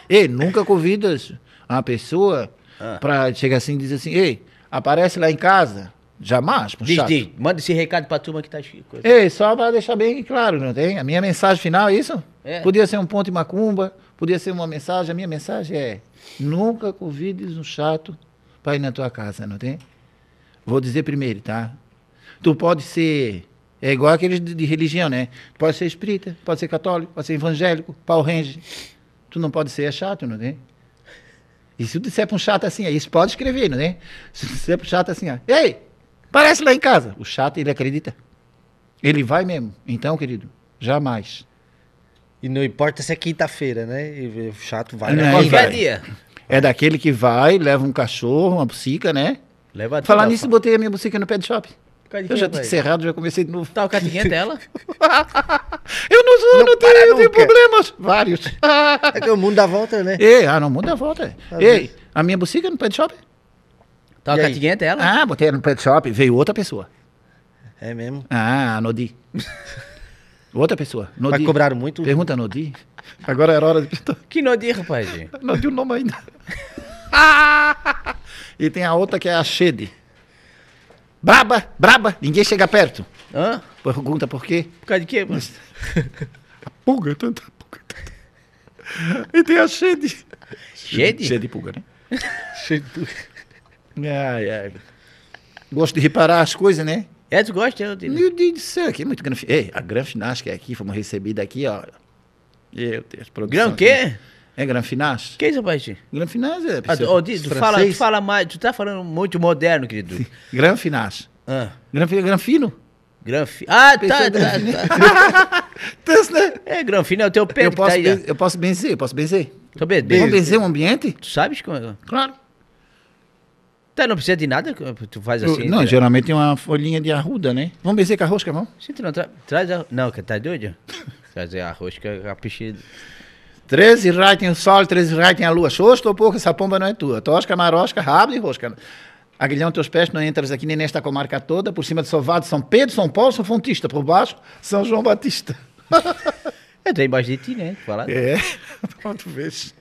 Ei, nunca convidas uma pessoa Ah. pra chegar assim e dizer assim, ei, aparece lá em casa. Jamais, pro Diz, diz, manda esse recado pra turma que tá coisa. Ei, só para deixar bem claro, não tem? A minha mensagem final é isso? É. Podia ser um ponto de macumba, podia ser uma mensagem. A minha mensagem é: nunca convides um chato para ir na tua casa, não tem? Vou dizer primeiro, tá? Tu pode ser. É igual aqueles de, de religião, né? Tu pode ser espírita, pode ser católico, pode ser evangélico, pau range. Tu não pode ser chato, não tem? E se tu disser para um chato assim, aí isso pode escrever, não é? Se tu disser para um chato assim, ó, ei, parece lá em casa. O chato, ele acredita. Ele vai mesmo. Então, querido, jamais. E não importa se é quinta-feira, né? E o chato vai. Não, né? Qualquer vai. dia. É daquele que vai, leva um cachorro, uma bucica, né? Leva Falar nisso, botei a minha bucica no pet shop. Eu já rapaz? disse errado, já comecei de novo. Tá o catinguento [LAUGHS] dela? Eu não sou, Não não, tenho, eu tenho problemas. Vários. [LAUGHS] É que o mundo dá volta, né? Ei, ah, não muda a volta. Ei, a minha buciga no pet shop? Tá o E aí? catinguento ela? Ah, botei no pet shop, veio outra pessoa. É mesmo. Ah, Nodi. [LAUGHS] outra pessoa. Mas Nodi. cobraram muito. Pergunta a Nodi. Agora era hora de perguntar. Que nodi, rapaz. Não deu o nome ainda. [LAUGHS] e tem a outra que é a Shede. Braba, braba, ninguém chega perto. Hã? Pergunta por quê? Por causa de quê, mano? A pulga, tanta pulga. tanta- E tem a Shede. Shede? Cheia de pulga, né? [LAUGHS] Ai, ai. Gosto de reparar as coisas, né? É, tu gosta? Eu digo. Meu Deus do céu, aqui é muito grande. Ei, a Gran Finage que é aqui, fomos recebidos aqui, ó. Meu Deus, produção. Aqui. quê? É Gran Finage? Que isso, rapaz? Gran Finage é. Ah, tu, ô, Di, tu, fala, tu fala mais, tu tá falando muito moderno, querido. Gran Finage. Ah, Gran, Fi- Gran Fino? Granfino. Ah, tá, Pensou tá, Gran [LAUGHS] tá. Né? É, Granfino é o teu pé Eu tá posso, aí. ó. eu posso benzer, eu posso benzer. Tô bem, Vamos benzer o ambiente? Tu sabes como é? Claro. Tá, não precisa de nada, tu faz assim. não, né? geralmente tem uma folhinha de arruda, né? Vamos benzer com a rosca, vamos? Sim, tu não tra... traz a... Não, que tá doido? [LAUGHS] Trazer a rosca, a pichida. 13 raios tem o sol, 13 raios tem a lua. Xosto ou pouco, essa pomba não é tua. Tosca, marosca, rabo e rosca. Aguilhão, teus pés, não entras aqui nem nesta comarca toda. Por cima de Sovado, São Pedro, São Paulo, São Fontista. Por baixo, São João Batista. [LAUGHS] É, tá embaixo de ti, né? Falar. É, [LAUGHS] pronto, vês.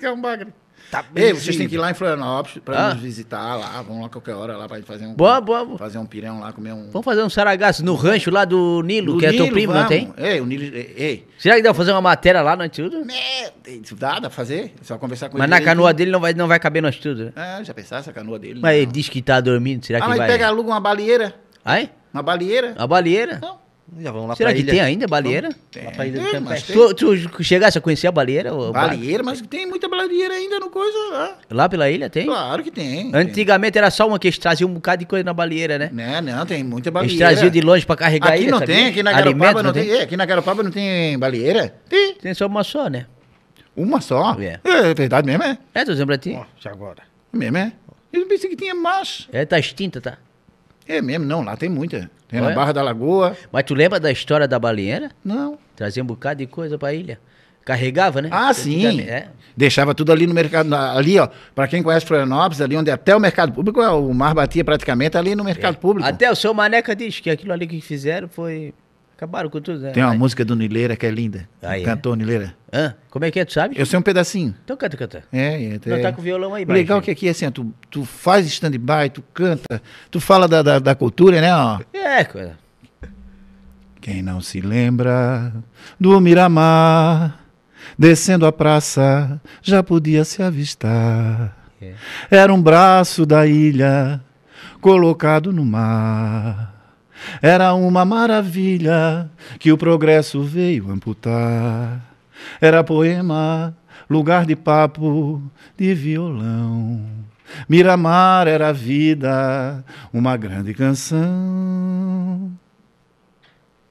Que é um bagre. Tá Ei, vocês têm que ir lá em Florianópolis pra Ah. nos visitar lá. Vamos lá qualquer hora lá pra fazer um... Boa, boa, boa. Fazer um pirão lá, comer um... Vamos fazer um saragaço no rancho lá do Nilo, Do que é teu primo, não vamos. tem? Ei, o Nilo... Ei. Será que dá pra fazer uma matéria lá no? Meu Deus, dá, dá pra fazer? É Só conversar com Mas ele. na direitinho. canoa dele não vai, não vai caber nós tudo, né? Ah, já pensasse a canoa dele? Mas ele não. diz que tá dormindo, será Ah, que mas vai? pega, aluga uma baleeira. Ai? Uma baleeira. A baleeira? Não. Já vamos lá Será pra que ilha. tem ainda baleeira? Tem, Lá pra Ilha tem, mas tem. Tu, tu chegasse a conhecer a baleira? ô, Baleeira, mas tem muita baleeira ainda no coisa lá. Lá pela ilha tem? Claro que tem. tem. Antigamente era só uma que eles traziam um bocado de coisa na baleira, né? Não, não, tem muita Eles baleeira. traziam de longe pra carregar a Aqui ilha, não sabia? tem, aqui na Garopaba não tem. É, aqui na Garopaba não tem baleeira? Tem. Tem só uma só, né? Uma só. É. É, verdade mesmo, é. É, tô dizendo pra ti. Ó, já agora. Mesmo, é. Eu pensei que tinha mais. É, tá extinta, tá? É mesmo, não, lá tem muita. Tem Olha. na Barra da Lagoa. Mas tu lembra da história da baleeira? Não. Trazia um bocado de coisa pra ilha. Carregava, né? Ah, sim. É. Deixava tudo ali no mercado, ali, ó. Pra quem conhece Florianópolis, ali onde é até o mercado público, é, o mar batia praticamente ali no mercado público. Até o seu Maneca diz que aquilo ali que fizeram foi. Acabaram com tudo, né? Tem uma música do Nileira que é linda. Ah, é? Cantor Nileira. Hã? Como é que é, tu sabe? Eu sei um pedacinho. Então canta, canta. É, é. Não é. tá com o violão aí, O legal é baixo. que aqui, assim, ó, tu, tu faz stand-by, tu canta, tu fala da, da, da cultura, né, ó. É, coisa. Quem não se lembra do Miramar, descendo a praça, já podia se avistar. É. Era um braço da ilha colocado no mar. Era uma maravilha que o progresso veio amputar. Era poema, lugar de papo, de violão. Miramar era a vida, uma grande canção.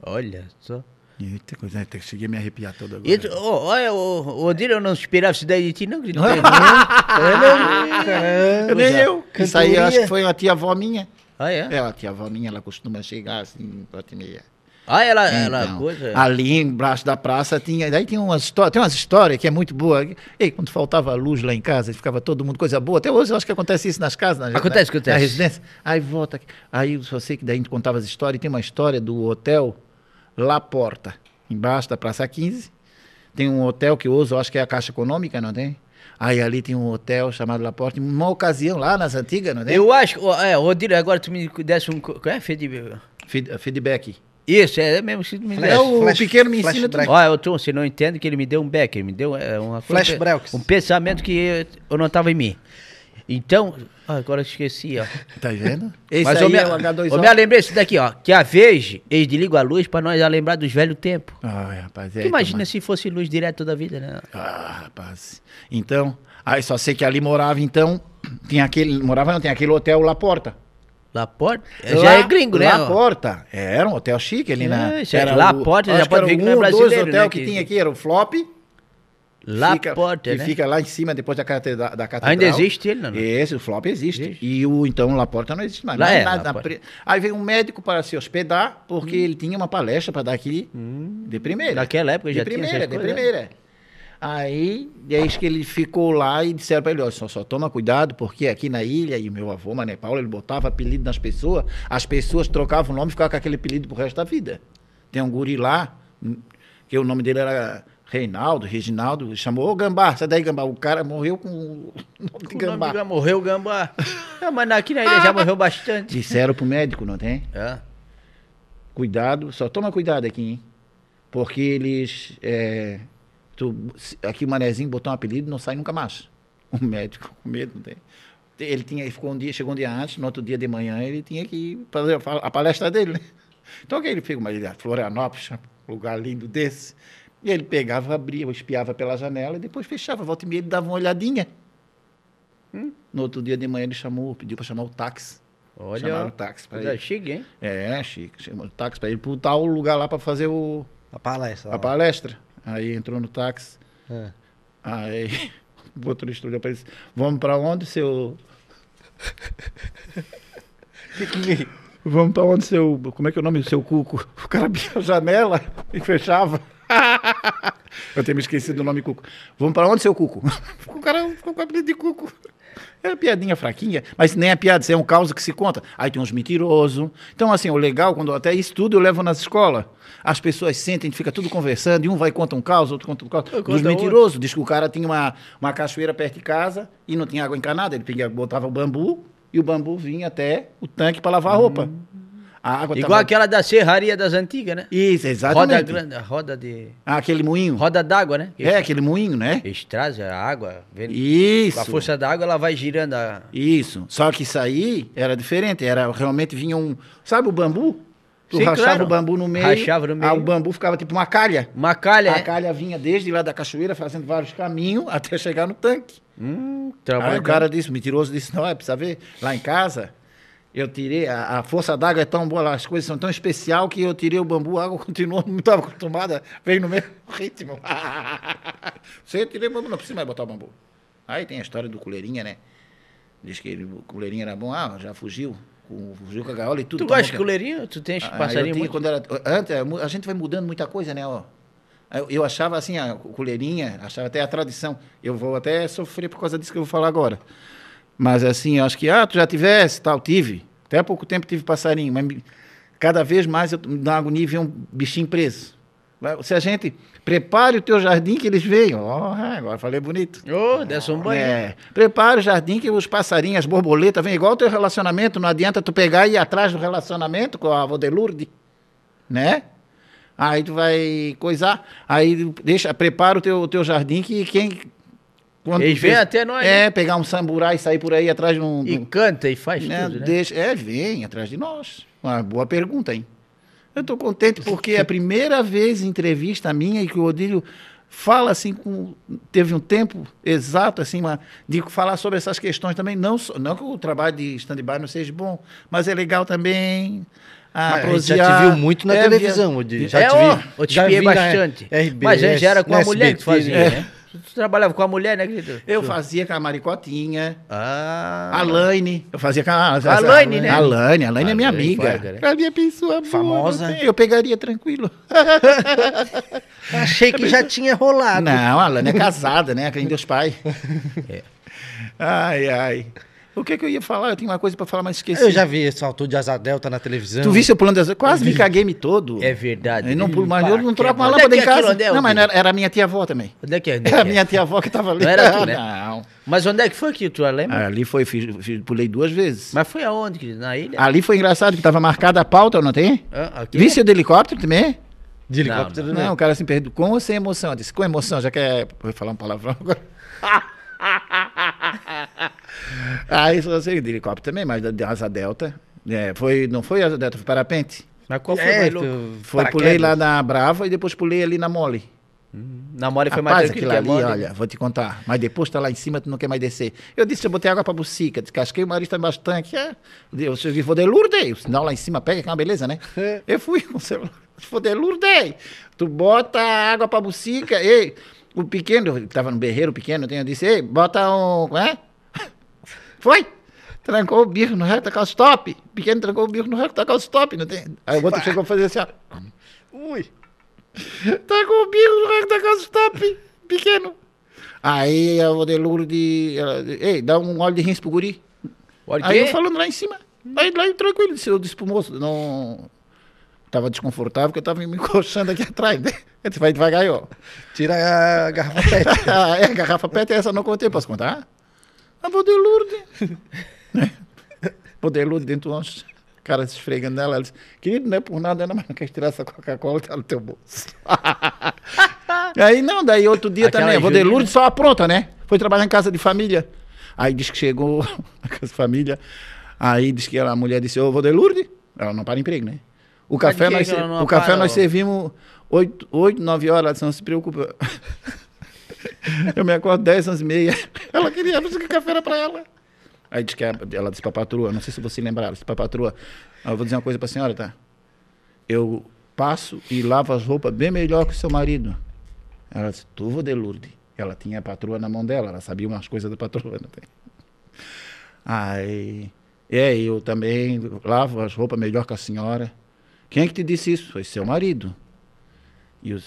Olha só. Eita coisa, até que cheguei a me arrepiar todo agora. E tu, ó, olha, o Odílio, eu não esperava isso daí de ti, não, querido. Eu [LAUGHS] nem eu. Isso aí eu acho que foi uma tia-avó minha. Ah, é? É, a tia-avó minha, ela costuma chegar assim, volta e meia. Ah, ela, ela Então, coisa. Ali embaixo da praça tinha. Daí tinha umas histórias, tem umas histórias que é muito boa. Ei, quando faltava luz lá em casa, ficava todo mundo coisa boa. Até hoje eu acho que acontece isso nas casas, na, Acontece, na, acontece. Na residência. Aí volta aqui. Aí eu só sei que daí a gente contava as histórias. Tem uma história do hotel La Porta, embaixo da Praça 15. Tem um hotel que eu uso, eu acho que é a Caixa Econômica, não tem? Aí ali tem um hotel chamado La Porta. Em uma ocasião lá nas antigas, não tem? Eu acho, é, Odílio, agora tu me desse um. Qual é? Feed- Feed- Feedback. Isso, é mesmo que tu me É desse. o flash- pequeno me flash ensina tudo. break. Olha, eu tô, você não entende que ele me deu um back, ele me deu é, uma coisa, Flash um pensamento que eu não estava em mim. Então, ah, agora eu esqueci, ó. Tá vendo? Esse Mas aí eu me, é o H2O. eu me lembrei isso daqui, ó. Que a vez eles desligam a luz pra nós lembrar dos velhos tempos. Ai, rapaz, é, Tu Imagina toma- se fosse luz direto toda a vida, né? Ah, rapaz. Então, aí só sei que ali morava, então, tinha aquele, morava não, tem aquele hotel La Porta. La Porta, já Lá- é gringo, né? La ó. Porta. Era um hotel chique ali na... É, isso é- La Porta, já acho pode que ver era que não é um brasileiro, hotel né, que que- tinha aqui, era o Flop La fica, Porta, que né? fica lá em cima, depois da, catedra, da catedral. Ainda existe ele, não? não? Esse, o flop existe. Existe. E o então La Porta não existe mais. Lá é, nada pre- Aí veio um médico para se hospedar, Hum. porque ele tinha uma palestra para dar aqui de primeira. Naquela época de já tinha primeira, essas de coisas, né? primeira. Aí, desde que ele ficou lá e disseram para ele, olha, só, só toma cuidado, porque aqui na ilha, e o meu avô, Mané Paulo, ele botava apelido nas pessoas, as pessoas trocavam o nome e ficavam com aquele apelido pro resto da vida. Tem um guri lá, hum, que o nome dele era Reinaldo, Reginaldo, chamou, ô Gambá, sai daí Gambá, o cara morreu com o nome de O nome Gambá. de Gambá, morreu o Gambá. Ah, mas aqui na ilha já morreu bastante. Disseram pro médico, não tem? É. Cuidado, só toma cuidado aqui, hein? Porque eles. é, tu- aqui o manezinho botou um apelido não sai nunca mais. O médico com medo, não tem? Ele tinha, ele ficou um dia, chegou um dia antes, no outro dia de manhã ele tinha que fazer a palestra dele, né? Então que ele fez uma ilha, Florianópolis, um lugar lindo desse. E ele pegava, abria, espiava pela janela e depois fechava. Volta e meia ele dava uma olhadinha. No outro dia de manhã ele chamou, pediu para chamar o táxi. Olha, Chamaram o táxi para ele. chique, hein? É, Chico, chamou o táxi para ele pro tal lugar lá para fazer o, A palestra. a ó. palestra. Aí entrou no táxi. É. Aí [LAUGHS] o motorista olhou para ele disse, vamos para onde, seu... [LAUGHS] Vamos para onde, seu... Como é que é o nome do seu cuco? O cara abria a janela e fechava. [LAUGHS] Eu tenho me esquecido do nome cuco. Vamos para onde, seu cuco? [LAUGHS] O cara ficou com o apelido de cuco. É uma piadinha fraquinha, mas nem é piada, isso é um caos que se conta. Aí tem uns mentirosos. Então, assim, o legal, quando até isso tudo eu levo nas escolas. As pessoas sentem, fica tudo conversando, e um vai conta um caos, outro conta um caos. Outro. mentirosos. Diz que o cara tinha uma, uma cachoeira perto de casa e não tinha água encanada. Ele pegava, botava o bambu e o bambu vinha até o tanque para lavar a roupa. A água Igual tava- aquela da serraria das antigas, né? Isso, Roda exatamente. grande, roda de. Ah, aquele moinho. Roda d'água, né? É, aquele moinho, né? Eles trazem a água, vem- Isso. com a força da água ela vai girando a. Isso. Só que isso aí era diferente. Era realmente vinha um. Sabe o bambu? Tu Sim, rachava claro. o bambu no meio. Rachava no meio. Ah, o bambu ficava tipo uma calha. Uma calha, A é? calha vinha desde lá da cachoeira, fazendo vários caminhos [LAUGHS] até chegar no tanque. Hum, Aí trabalho. o cara disse, mentiroso disse, não, é, precisa ver, lá em casa, eu tirei, a, a força d'água é tão boa, as coisas são tão especial que eu tirei o bambu, a água [LAUGHS] continuou, não estava acostumada, veio no mesmo [LAUGHS] ritmo. [LAUGHS] Você eu tirei o bambu, não precisa mais botar o bambu. Aí tem a história do coleirinha, né? Diz que ele, o coleirinha era bom, ah, já fugiu, com, fugiu com a gaiola e tudo. Tu gosta de coleirinho? Tu tens ah, passarinho tinha quando era antes é, a gente vai mudando muita coisa né ó eu, eu achava assim a colherinha achava até a tradição eu vou até sofrer por causa disso que eu vou falar agora mas assim eu acho que ah tu já tivesse tal tive até há pouco tempo tive passarinho mas cada vez mais eu me dá uma agonia ver um bichinho preso se a gente prepare o teu jardim que eles venham ó agora falei bonito Ô, desce um banho. é, prepara o jardim que os passarinhos, as borboletas, vem igual o teu relacionamento. Não adianta tu pegar e ir atrás do relacionamento com a avó de Lourdes, né? Aí tu vai coisar, aí deixa, prepara o teu, o teu jardim que quem... quando Eles vêm até nós, É, pegar um samburá e sair por aí atrás de um... E canta e faz né, tudo, né? deixa, é, vem atrás de nós. Uma boa pergunta, hein? Eu estou contente porque é a primeira vez em entrevista minha e que o Odílio fala assim com teve um tempo exato assim uma, de falar sobre essas questões também não só- não que o trabalho de stand-by não seja bom mas é legal também a Mas a gente já te viu muito na É, televisão, Odílio. Já é, te vi. eu te já vi bastante. RBS, Mas antes era com a mulher que fazia, né? Né? Tu trabalhava com a mulher, né, querido? eu fazia com a Maricotinha Ah. a Laine, eu fazia com a, A Laine, né? A Laine, a Laine é minha Laine amiga. Né? A minha pessoa boa, Famosa. não tem, Eu pegaria tranquilo. [LAUGHS] Achei que já tinha rolado. Não, a Lana é casada, né? Quem Deus pai. Ai, ai. O que que eu ia falar? Eu tinha uma coisa pra falar, mas esqueci. Eu já vi esse autor de asa delta na televisão. Tu visse eu pulando das... Quase me caguei me todo. É verdade. Eu não pulo mais, eu não troco uma é lâmpada em é aquilo? casa. É, não, mas não era, era a minha tia-avó também. Onde é que é? [LAUGHS] Onde é Era a que é? minha tia-avó que tava ali. Não era [LAUGHS] tu, né? Não. Mas onde é que foi que tu lembra? Ali foi, fiz, fiz- pulei duas vezes. Mas foi aonde, querido? Na ilha? Ali foi engraçado, que tava marcada a pauta, não tem? Ah? Visse o de helicóptero também? De helicóptero, Não, né? o cara se perdeu. Com ou sem emoção? Eu disse, com emoção, já quer. Vou falar um palavrão agora. [LAUGHS] [LAUGHS] Aí falou assim, de helicóptero também, mas da de asa delta. É, foi, não foi asa delta, foi parapente. Mas qual foi É, mais tu- Foi, pulei lá na Brava e depois pulei ali na Mole. Na Mole foi mais Rapaz, aquilo que ali, Mole. olha, vou te contar. Mas depois tá lá em cima, tu não quer mais descer. Eu disse, eu botei água pra bucica, descasquei o marista bastante. É. Eu se vou de Lourdes, o sinal lá em cima pega, que é uma beleza, né? [LAUGHS] Eu fui com o celular. Se for de Lourdes, tu bota água pra bucica, ei, O pequeno, que tava no berreiro pequeno, eu disse, ei, bota um. É? [LAUGHS] Foi! Trancou o bico no reto da stop. O pequeno trancou o bico no reto da stop. Não tem? Aí o outro chegou a fazer assim, ó. Ui. Trancou o bico no reto da stop. Pequeno. Aí Odeluro de. ela- Ei, dá um óleo de rins pro guri. Aí eu falando lá em cima. Aí lá eu tranquilo, disse, eu disse pro moço, não. Tava desconfortável porque eu tava me encoxando aqui [LAUGHS] atrás, né? Disse, vai devagar ó. Tira a garrafa pet. [LAUGHS] Ah, é, a garrafa PET essa eu não contei, posso contar? A Bodelurde. [LAUGHS] né? Bodelurde dentro de uns caras se esfregando nela. Ela disse, querido, não é por nada, não, mas não quer tirar essa Coca-Cola que tá no teu bolso. aí não, daí outro dia Aquela também, a Juliana. Bodelurde só apronta, né? Foi trabalhar em casa de família. Aí diz que chegou na casa de família. Aí diz que ela- a mulher disse, ô Bodelurde, ela não para emprego, né? O de café, que nós, que ela se- não o café para, nós ó? servimos 8, 8, 9 horas, ela disse, não se preocupa. Eu me acordo 10, 11 e meia. Ela queria buscar café era pra ela. Aí diz que a- ela disse pra patroa, não sei se você lembrar, ela disse pra patroa, "Ah, eu vou dizer uma coisa pra senhora, tá? Eu passo e lavo as roupas bem melhor que o seu marido. Ela disse, tu, Vodelurde. Ela tinha a patroa na mão dela, ela sabia umas coisas da patroa, não tem? Aí, é, eu também lavo as roupas melhor que a senhora. Quem é que te disse isso? Foi seu marido. E eu,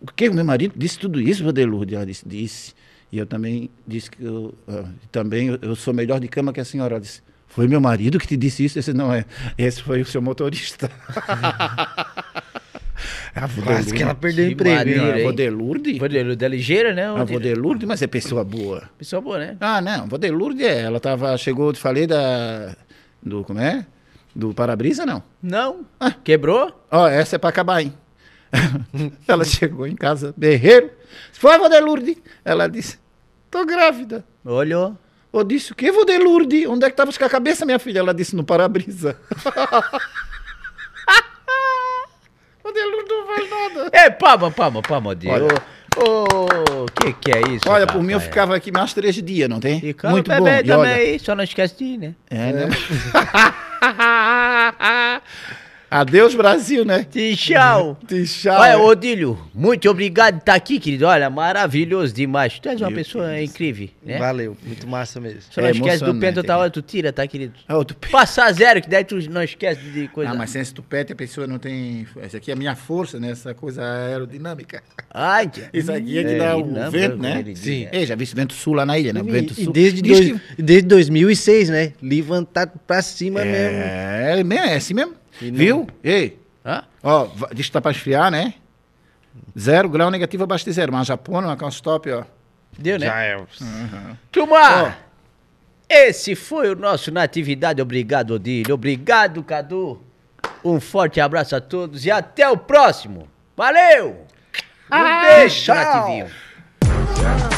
o que? O meu marido disse tudo isso, Vodelurde? Ela disse, disse. E eu também disse que eu, ah, também eu, eu sou melhor de cama que a senhora. Ela disse, foi meu marido que te disse isso? Esse não é. Esse foi o seu motorista. [LAUGHS] a Quase que ela perdeu o emprego. maneiro, hein? Vodelurde? Vodelurde da ligeira, né? A Vodelurde? Vodelurde, mas é pessoa boa. Pessoa boa, né? Ah, não, Vodelurde é. Ela tava, chegou, te falei da. Do, como é? Do para-brisa, não. Não. Quebrou? Ó, essa é pra acabar, hein? [LAUGHS] ela chegou em casa, berreiro. Foi, Vodelurde? Ela disse, tô grávida. Olhou. Eu disse, o que, Vodelurde? Onde é que tava com a cabeça, minha filha? Ela disse, no para-brisa. [LAUGHS] Vodelurde não faz nada. É, palma, palma, palma, Deus. Ô, que que é isso? Olha, por mim eu ficava aqui mais três dias, não tem? Fica Muito bom. bebê E olha, também, só não esquece de ir, né? É, né? [LAUGHS] Adeus, Brasil, né? Tchau. [LAUGHS] Tchau. Olha, Odílio, muito obrigado por estar aqui, querido. Olha, maravilhoso demais. Tu és uma Meu pessoa Deus. incrível, né? Valeu, muito massa mesmo. Só não É esquece do pento outra hora, tu tira, tá, querido? Ah, outro pe- Passar zero, que daí tu não esquece de coisa. Ah, mas sem esse tupete a pessoa não tem. Essa aqui é a minha força, né? Essa coisa aerodinâmica. Ai, [LAUGHS] Isso aqui é que É, dá o vento, né? Sim. Ei, já vi esse vento sul lá na ilha, né? O vento E, e sul. desde, dois- desde 2006, né? Levantado pra cima mesmo. É, é é assim mesmo. Não- Viu? Ei, Hã? ó, diz que tá pra esfriar, né? Zero grau negativo abaixo de zero. Mas Japão, uma stop, ó. Deu, né? Já é. Turma, esse foi o nosso Natividade. Obrigado, Odílio. Obrigado, Cadu. Um forte abraço a todos e até o próximo. Valeu! Um beijo, tchau. Nativinho.